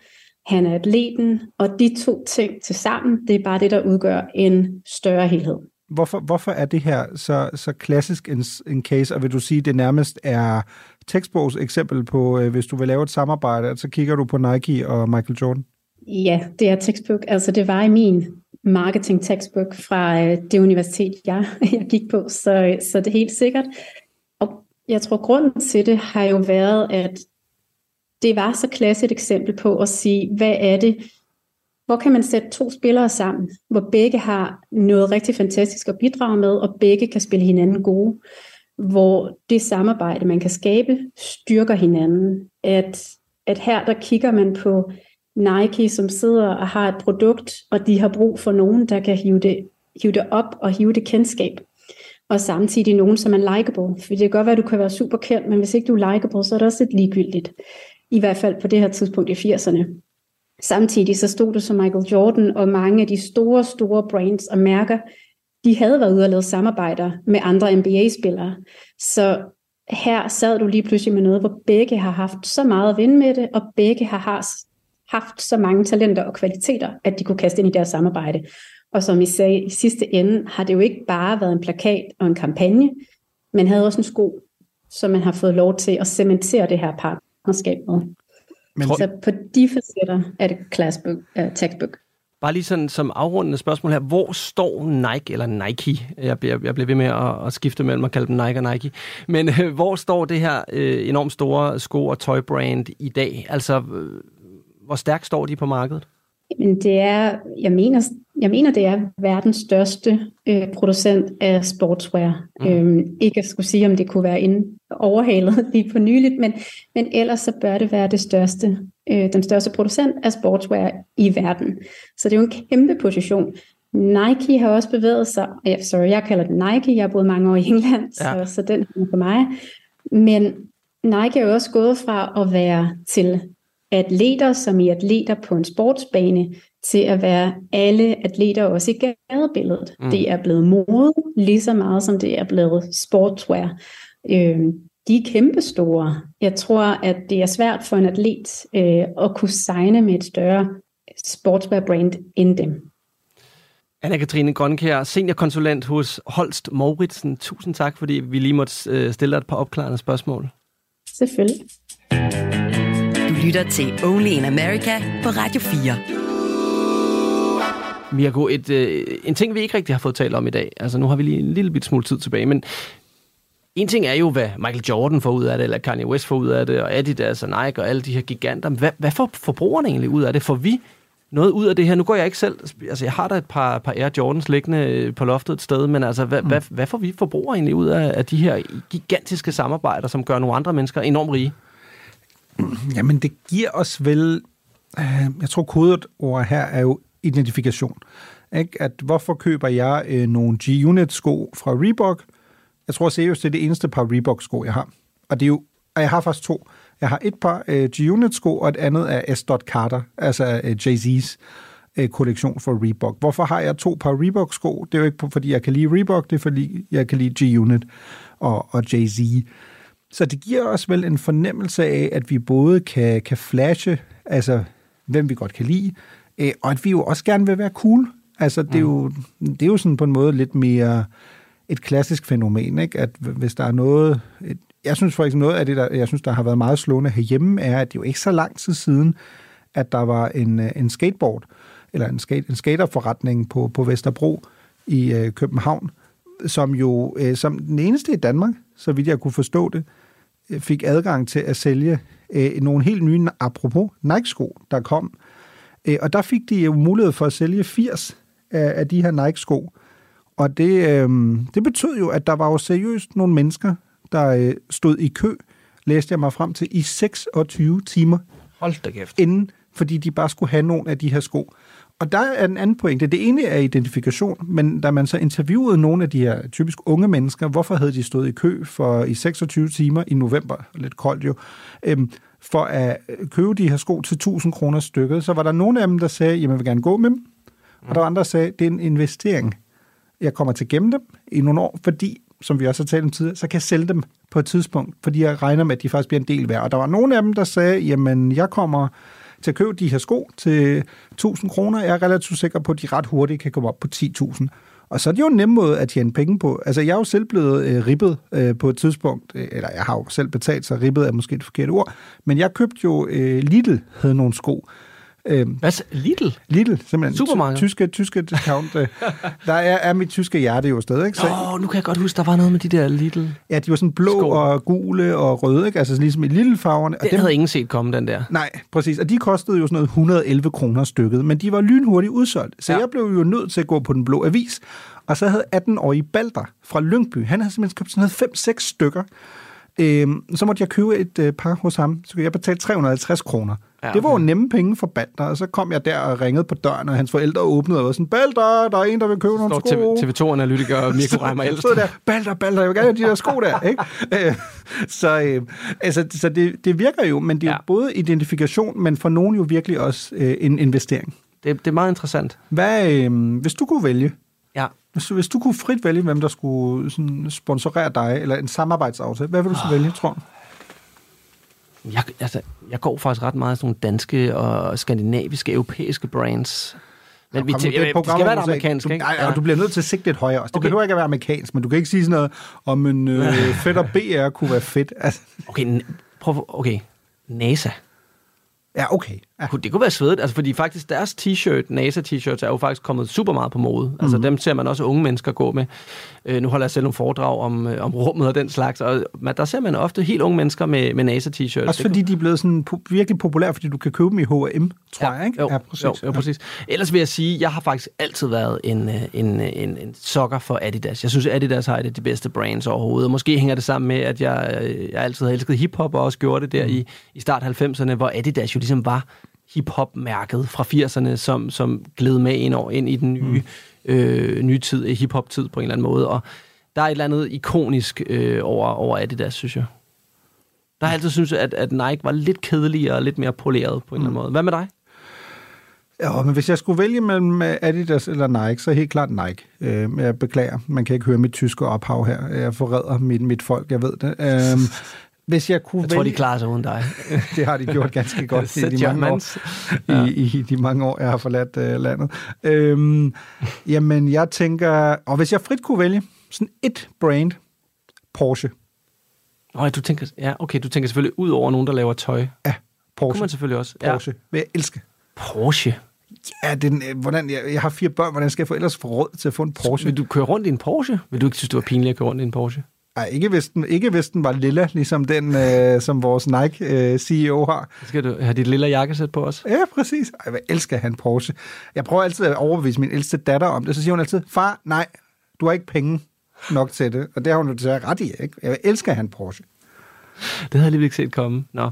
Speaker 17: han er atleten, og de to ting til sammen, det er bare det, der udgør en større helhed.
Speaker 4: Hvorfor, hvorfor er det her så, så klassisk en, en case, og vil du sige, det nærmest er tekstbogs eksempel på, øh, hvis du vil lave et samarbejde, så kigger du på Nike og Michael Jordan?
Speaker 17: Ja, det er textbook. Altså det var i min marketing textbook fra øh, det universitet, jeg, *laughs* jeg gik på, så, så det er helt sikkert. Og jeg tror, grunden til det har jo været, at det var så klasse et eksempel på at sige, hvad er det, hvor kan man sætte to spillere sammen, hvor begge har noget rigtig fantastisk at bidrage med, og begge kan spille hinanden gode, hvor det samarbejde, man kan skabe, styrker hinanden. At, at her der kigger man på Nike, som sidder og har et produkt, og de har brug for nogen, der kan hive det, hive det op og hive det kendskab. Og samtidig nogen, som er likeable. For det kan godt være, at du kan være super kendt, men hvis ikke du er likeable, så er det også lidt ligegyldigt. I hvert fald på det her tidspunkt i 80'erne. Samtidig så stod det som Michael Jordan og mange af de store, store brands og mærker, de havde været ude og lave samarbejder med andre NBA-spillere. Så her sad du lige pludselig med noget, hvor begge har haft så meget at vinde med det, og begge har haft så mange talenter og kvaliteter, at de kunne kaste ind i deres samarbejde. Og som I sagde, i sidste ende har det jo ikke bare været en plakat og en kampagne, men havde også en sko, som man har fået lov til at cementere det her partnerskab med. Men... Så på de facetter er det classbook, uh, textbook.
Speaker 3: Bare lige sådan som afrundende spørgsmål her. Hvor står Nike, eller Nike, jeg bliver, jeg bliver ved med at, at skifte mellem at kalde dem Nike og Nike, men øh, hvor står det her øh, enormt store sko- og tøjbrand i dag? Altså, øh, hvor stærkt står de på markedet?
Speaker 17: Men det er, jeg mener, jeg mener, det er verdens største øh, producent af sportswear. Mm. Øhm, ikke at skulle sige, om det kunne være inden overhalet *laughs* lige på nyligt, men, men ellers så bør det være det største, øh, den største producent af sportswear i verden. Så det er jo en kæmpe position. Nike har også bevæget sig, ja, sorry, jeg kalder det Nike, jeg har boet mange år i England, ja. så, så den er for mig. Men Nike er jo også gået fra at være til atleter, som i atleter på en sportsbane, til at være alle atleter også i gadebilledet. Mm. Det er blevet mode lige så meget, som det er blevet sportswear. Øh, de er kæmpestore. Jeg tror, at det er svært for en atlet øh, at kunne signe med et større sportswear-brand end dem.
Speaker 3: Anna-Katrine Grønkær, seniorkonsulent hos Holst Mauritsen. Tusind tak, fordi vi lige måtte øh, stille dig et par opklarende spørgsmål.
Speaker 17: Selvfølgelig.
Speaker 2: Lytter til Only in America på Radio 4.
Speaker 3: Mirko, et, øh, en ting, vi ikke rigtig har fået talt om i dag. Altså, nu har vi lige en lille bit smule tid tilbage, men en ting er jo, hvad Michael Jordan får ud af det, eller Kanye West får ud af det, og Adidas og Nike og alle de her giganter. Hvad, hvad får forbrugerne egentlig ud af det? Får vi noget ud af det her? Nu går jeg ikke selv... Altså, jeg har da et par, par Air Jordans liggende på loftet et sted, men altså, hvad, mm. hvad, hvad får vi forbrugere egentlig ud af, af de her gigantiske samarbejder, som gør nogle andre mennesker enormt rige? *clears throat*
Speaker 4: Jamen, det giver os vel... Øh, jeg tror, kodet ord her er jo identifikation. Ikke? At hvorfor køber jeg øh, nogle G-Unit-sko fra Reebok? Jeg tror seriøst, det er det eneste par Reebok-sko, jeg har. Og det er jo, og jeg har faktisk to. Jeg har et par øh, G-Unit-sko, og et andet er S. Carter, altså øh, Jay-Z's øh, kollektion for Reebok. Hvorfor har jeg to par Reebok-sko? Det er jo ikke fordi, jeg kan lide Reebok, det er fordi, jeg kan lide G-Unit og, og Jay-Z. Så det giver os vel en fornemmelse af, at vi både kan, kan flashe, altså hvem vi godt kan lide, øh, og at vi jo også gerne vil være cool. Altså det er, jo, det er jo sådan på en måde lidt mere et klassisk fænomen, ikke? at hvis der er noget... Et, jeg synes for eksempel noget af det, der, jeg synes, der har været meget slående herhjemme, er, at det jo ikke så lang tid siden, at der var en, øh, en skateboard, eller en, skate, en skaterforretning på, på Vesterbro i øh, København, som jo øh, som den eneste i Danmark, så vidt jeg kunne forstå det, fik adgang til at sælge øh, nogle helt nye, apropos Nike-sko, der kom. Øh, og der fik de jo mulighed for at sælge 80 af, af de her Nike-sko. Og det, øh, det betød jo, at der var jo seriøst nogle mennesker, der øh, stod i kø, læste jeg mig frem til, i 26 timer.
Speaker 3: Hold da kæft.
Speaker 4: Inden, fordi de bare skulle have nogle af de her sko. Og der er en anden pointe. Det ene er identifikation, men da man så interviewede nogle af de her typisk unge mennesker, hvorfor havde de stået i kø for i 26 timer i november, lidt koldt jo, øhm, for at købe de her sko til 1000 kroner stykket, så var der nogle af dem, der sagde, jamen jeg vil gerne gå med dem, Og der var andre, der sagde, det er en investering. Jeg kommer til at gemme dem i nogle år, fordi, som vi også har talt om tidligere, så kan jeg sælge dem på et tidspunkt, fordi jeg regner med, at de faktisk bliver en del værd. Og der var nogle af dem, der sagde, jamen, jeg kommer til at købe de her sko til 1000 kroner. Jeg er relativt sikker på, at de ret hurtigt kan komme op på 10.000. Og så er det jo en nem måde at tjene penge på. Altså, jeg er jo selv blevet øh, ribbet øh, på et tidspunkt, øh, eller jeg har jo selv betalt, så ribbet er måske et forkert ord, men jeg købte jo, øh, Lidl havde nogle sko. Øh,
Speaker 3: Hvad? Lidl?
Speaker 4: Lidl, simpelthen.
Speaker 3: Supermarked?
Speaker 4: Tyske, tyske discount. øh, *laughs* der er, er mit tyske hjerte jo stadig, ikke? Så,
Speaker 3: oh, nu kan jeg godt huske, der var noget med de der Lidl.
Speaker 4: ja, de var sådan blå
Speaker 3: Sko.
Speaker 4: og gule og røde, ikke? Altså ligesom i Lidl-farverne.
Speaker 3: Den havde ingen set komme, den der.
Speaker 4: Nej, præcis. Og de kostede jo sådan noget 111 kroner stykket, men de var lynhurtigt udsolgt. Så ja. jeg blev jo nødt til at gå på den blå avis. Og så havde 18-årige Balder fra Lyngby, han havde simpelthen købt sådan noget 5-6 stykker. Øhm, så måtte jeg købe et øh, par hos ham, så jeg betale 350 kroner.
Speaker 3: Ja,
Speaker 4: det var jo nemme penge for Balder, og så kom jeg der og ringede på døren, og hans forældre åbnede og var sådan, Balder, der er en, der vil købe nogle sko.
Speaker 3: TV, TV2-analytiker *laughs* Mirko Reimer Elst.
Speaker 4: Der, Balder, Balder, jeg vil gerne have de der sko der, ikke? *laughs* Øh, så øh, altså, så det, det virker jo, men det er ja. både identifikation, men for nogen jo virkelig også øh, en investering.
Speaker 3: Det, det er meget interessant.
Speaker 4: Hvad, øh, hvis du kunne vælge,
Speaker 3: Ja.
Speaker 4: Hvis, hvis du kunne frit vælge, hvem der skulle sådan, sponsorere dig, eller en samarbejdsaftale, hvad vil du så vælge, tror du?
Speaker 3: Jeg, altså, jeg går faktisk ret meget af sådan nogle danske og skandinaviske, europæiske brands. Men vi,
Speaker 4: Kom
Speaker 3: til,
Speaker 4: det et
Speaker 3: det
Speaker 4: program,
Speaker 3: skal være amerikansk,
Speaker 4: du,
Speaker 3: ikke?
Speaker 4: Nej, ja. du bliver nødt til at sigte lidt højere også. Det
Speaker 3: Okay.
Speaker 4: behøver ikke at være amerikansk, men du kan ikke sige sådan noget, om en øh, fedt og BR kunne være fedt. Altså,
Speaker 3: Okay, prøv, okay. NASA.
Speaker 4: ja, okay. Ja.
Speaker 3: Kunne- Det kunne være svedigt, altså fordi faktisk deres t-shirt, NASA-t-shirts, er jo faktisk kommet super meget på mode. Altså
Speaker 4: Mhm.
Speaker 3: dem ser man også unge mennesker gå med. Øh, nu holder jeg selv nogle foredrag om, øh, om rummet og den slags, og man, der ser man ofte helt unge mennesker med, med NASA-t-shirts.
Speaker 4: Også fordi de er blevet sådan po- virkelig populære, fordi du kan købe dem i H&M, tror jeg, ikke?
Speaker 3: Jo,
Speaker 4: ja, præcis.
Speaker 3: jo, jo, præcis. Ellers vil jeg sige, jeg har faktisk altid været en, øh, en, øh, en, en sokker for Adidas. Jeg synes, Adidas har et af de bedste brands overhovedet. Måske hænger det sammen med, at jeg, øh, jeg altid har elsket hiphop, og også gjorde det der mm. i, i start 90'erne, hvor Adidas jo ligesom var hiphop-mærket fra 80'erne, som, som gled med ind, over, ind i den nye, mm. øh, nye tid, øh, hiphop-tid på en eller anden måde. Og der er et eller andet ikonisk øh, over, over Adidas, synes jeg. Der har jeg altid synes at, at Nike var lidt kedeligere og lidt mere poleret på en eller anden måde. Hvad med dig?
Speaker 4: Ja, men hvis jeg skulle vælge mellem øh, Adidas eller Nike, så helt klart Nike. Øh, jeg beklager, man kan ikke høre mit tyske ophav her. Jeg forræder mit, mit folk, jeg ved det. Øh, hvis jeg kunne
Speaker 3: Jeg tror,
Speaker 4: vælge...
Speaker 3: de klarer sig uden dig. *laughs*
Speaker 4: det har de gjort ganske *laughs* godt i de, mange år.
Speaker 3: Ja.
Speaker 4: i, i de mange år, jeg har forladt øh, landet. Øhm, jamen, jeg tænker... Og hvis jeg frit kunne vælge sådan et brand, Porsche.
Speaker 3: Nå, du tænker, ja, okay, du tænker selvfølgelig ud over nogen, der laver tøj.
Speaker 4: Ja, Porsche.
Speaker 3: Det kunne man selvfølgelig også.
Speaker 4: Porsche. Ja. Vil jeg elske.
Speaker 3: Porsche.
Speaker 4: Ja, den, øh, hvordan, jeg, jeg har fire børn. Hvordan skal jeg få ellers få råd til at få en Porsche?
Speaker 3: Vil du køre rundt i en Porsche? Vil du ikke synes, det var pinligt at køre rundt i en Porsche?
Speaker 4: Ej, ikke hvis den, ikke hvis den var lilla, ligesom den, øh, som vores Nike-CEO har.
Speaker 3: Så skal du have dit lille jakkesæt på os.
Speaker 4: Ja, præcis. Ej, jeg elsker han Porsche. Jeg prøver altid at overbevise min ældste datter om det. Så siger hun altid, far, nej, du har ikke penge nok til det. Og det har hun jo desværre ret i, ikke? Jeg elsker han Porsche. *laughs*
Speaker 3: Det havde jeg lige ikke set komme. Nå.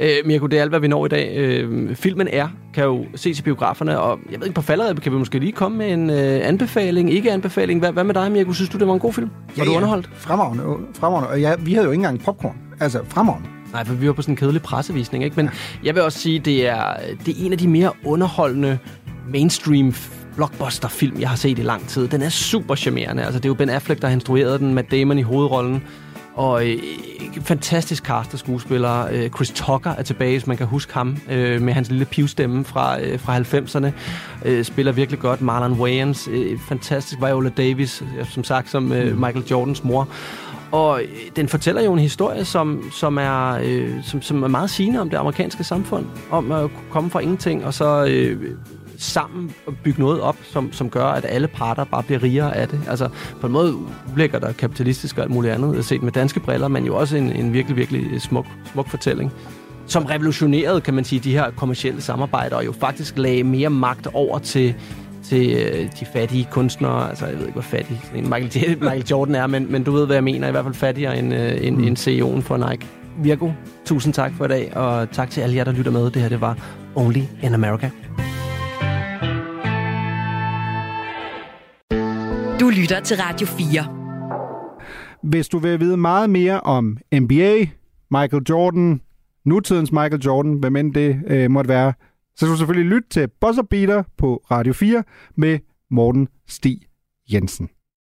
Speaker 3: Øh, Mirko, det er alt, hvad vi når i dag. Øh, filmen er, kan jo ses i biograferne, og jeg ved ikke, på falderæbet kan vi måske lige komme med en øh, anbefaling, ikke anbefaling. Hvad, hvad med dig, Mirko? Synes du, det var en god film? Var du underholdt?
Speaker 4: Fremragende. fremragende. Og ja, vi havde jo ikke engang popcorn. Altså, fremragende.
Speaker 3: Nej, for vi var på sådan en kedelig pressevisning, ikke? Men ja. jeg vil også sige, det er, det er en af de mere underholdende mainstream blockbuster-film, jeg har set i lang tid. Den er super charmerende. Altså, det er jo Ben Affleck, der har instrueret den med Damon i hovedrollen. Og øh, fantastisk cast af skuespillere. Øh, Chris Tucker er tilbage, hvis man kan huske ham, øh, med hans lille pivstemme fra, øh, fra 90'erne. Øh, spiller virkelig godt. Marlon Wayans, øh, fantastisk. Viola Davis, øh, som sagt, som øh, Michael Jordans mor. Og øh, den fortæller jo en historie, som, som, er, øh, som, som er meget sigende om det amerikanske samfund. Om at komme fra ingenting, og så øh, sammen at bygge noget op, som, som gør, at alle parter bare bliver rigere af det. Altså på en måde ulækkert og kapitalistisk og alt muligt andet, set med danske briller, men jo også en, en virkelig, virkelig smuk, smuk fortælling som revolutionerede, kan man sige, de her kommercielle samarbejder, og jo faktisk lagde mere magt over til, til øh, de fattige kunstnere. Altså, jeg ved ikke, hvor fattig Michael, *laughs* Michael Jordan er, men, men du ved, hvad jeg mener. I hvert fald fattigere end, øh, end, mm. end CEO'en for Nike. Virgo, tusind tak for i dag, og tak til alle jer, der lytter med. Det her, det var Only in America.
Speaker 2: Lytter til Radio 4.
Speaker 4: Hvis du vil vide meget mere om NBA, Michael Jordan, nutidens Michael Jordan, hvem end det øh, måtte være, så skal du selvfølgelig lytte til Buzzer Beater på Radio 4 med Morten Stig Jensen.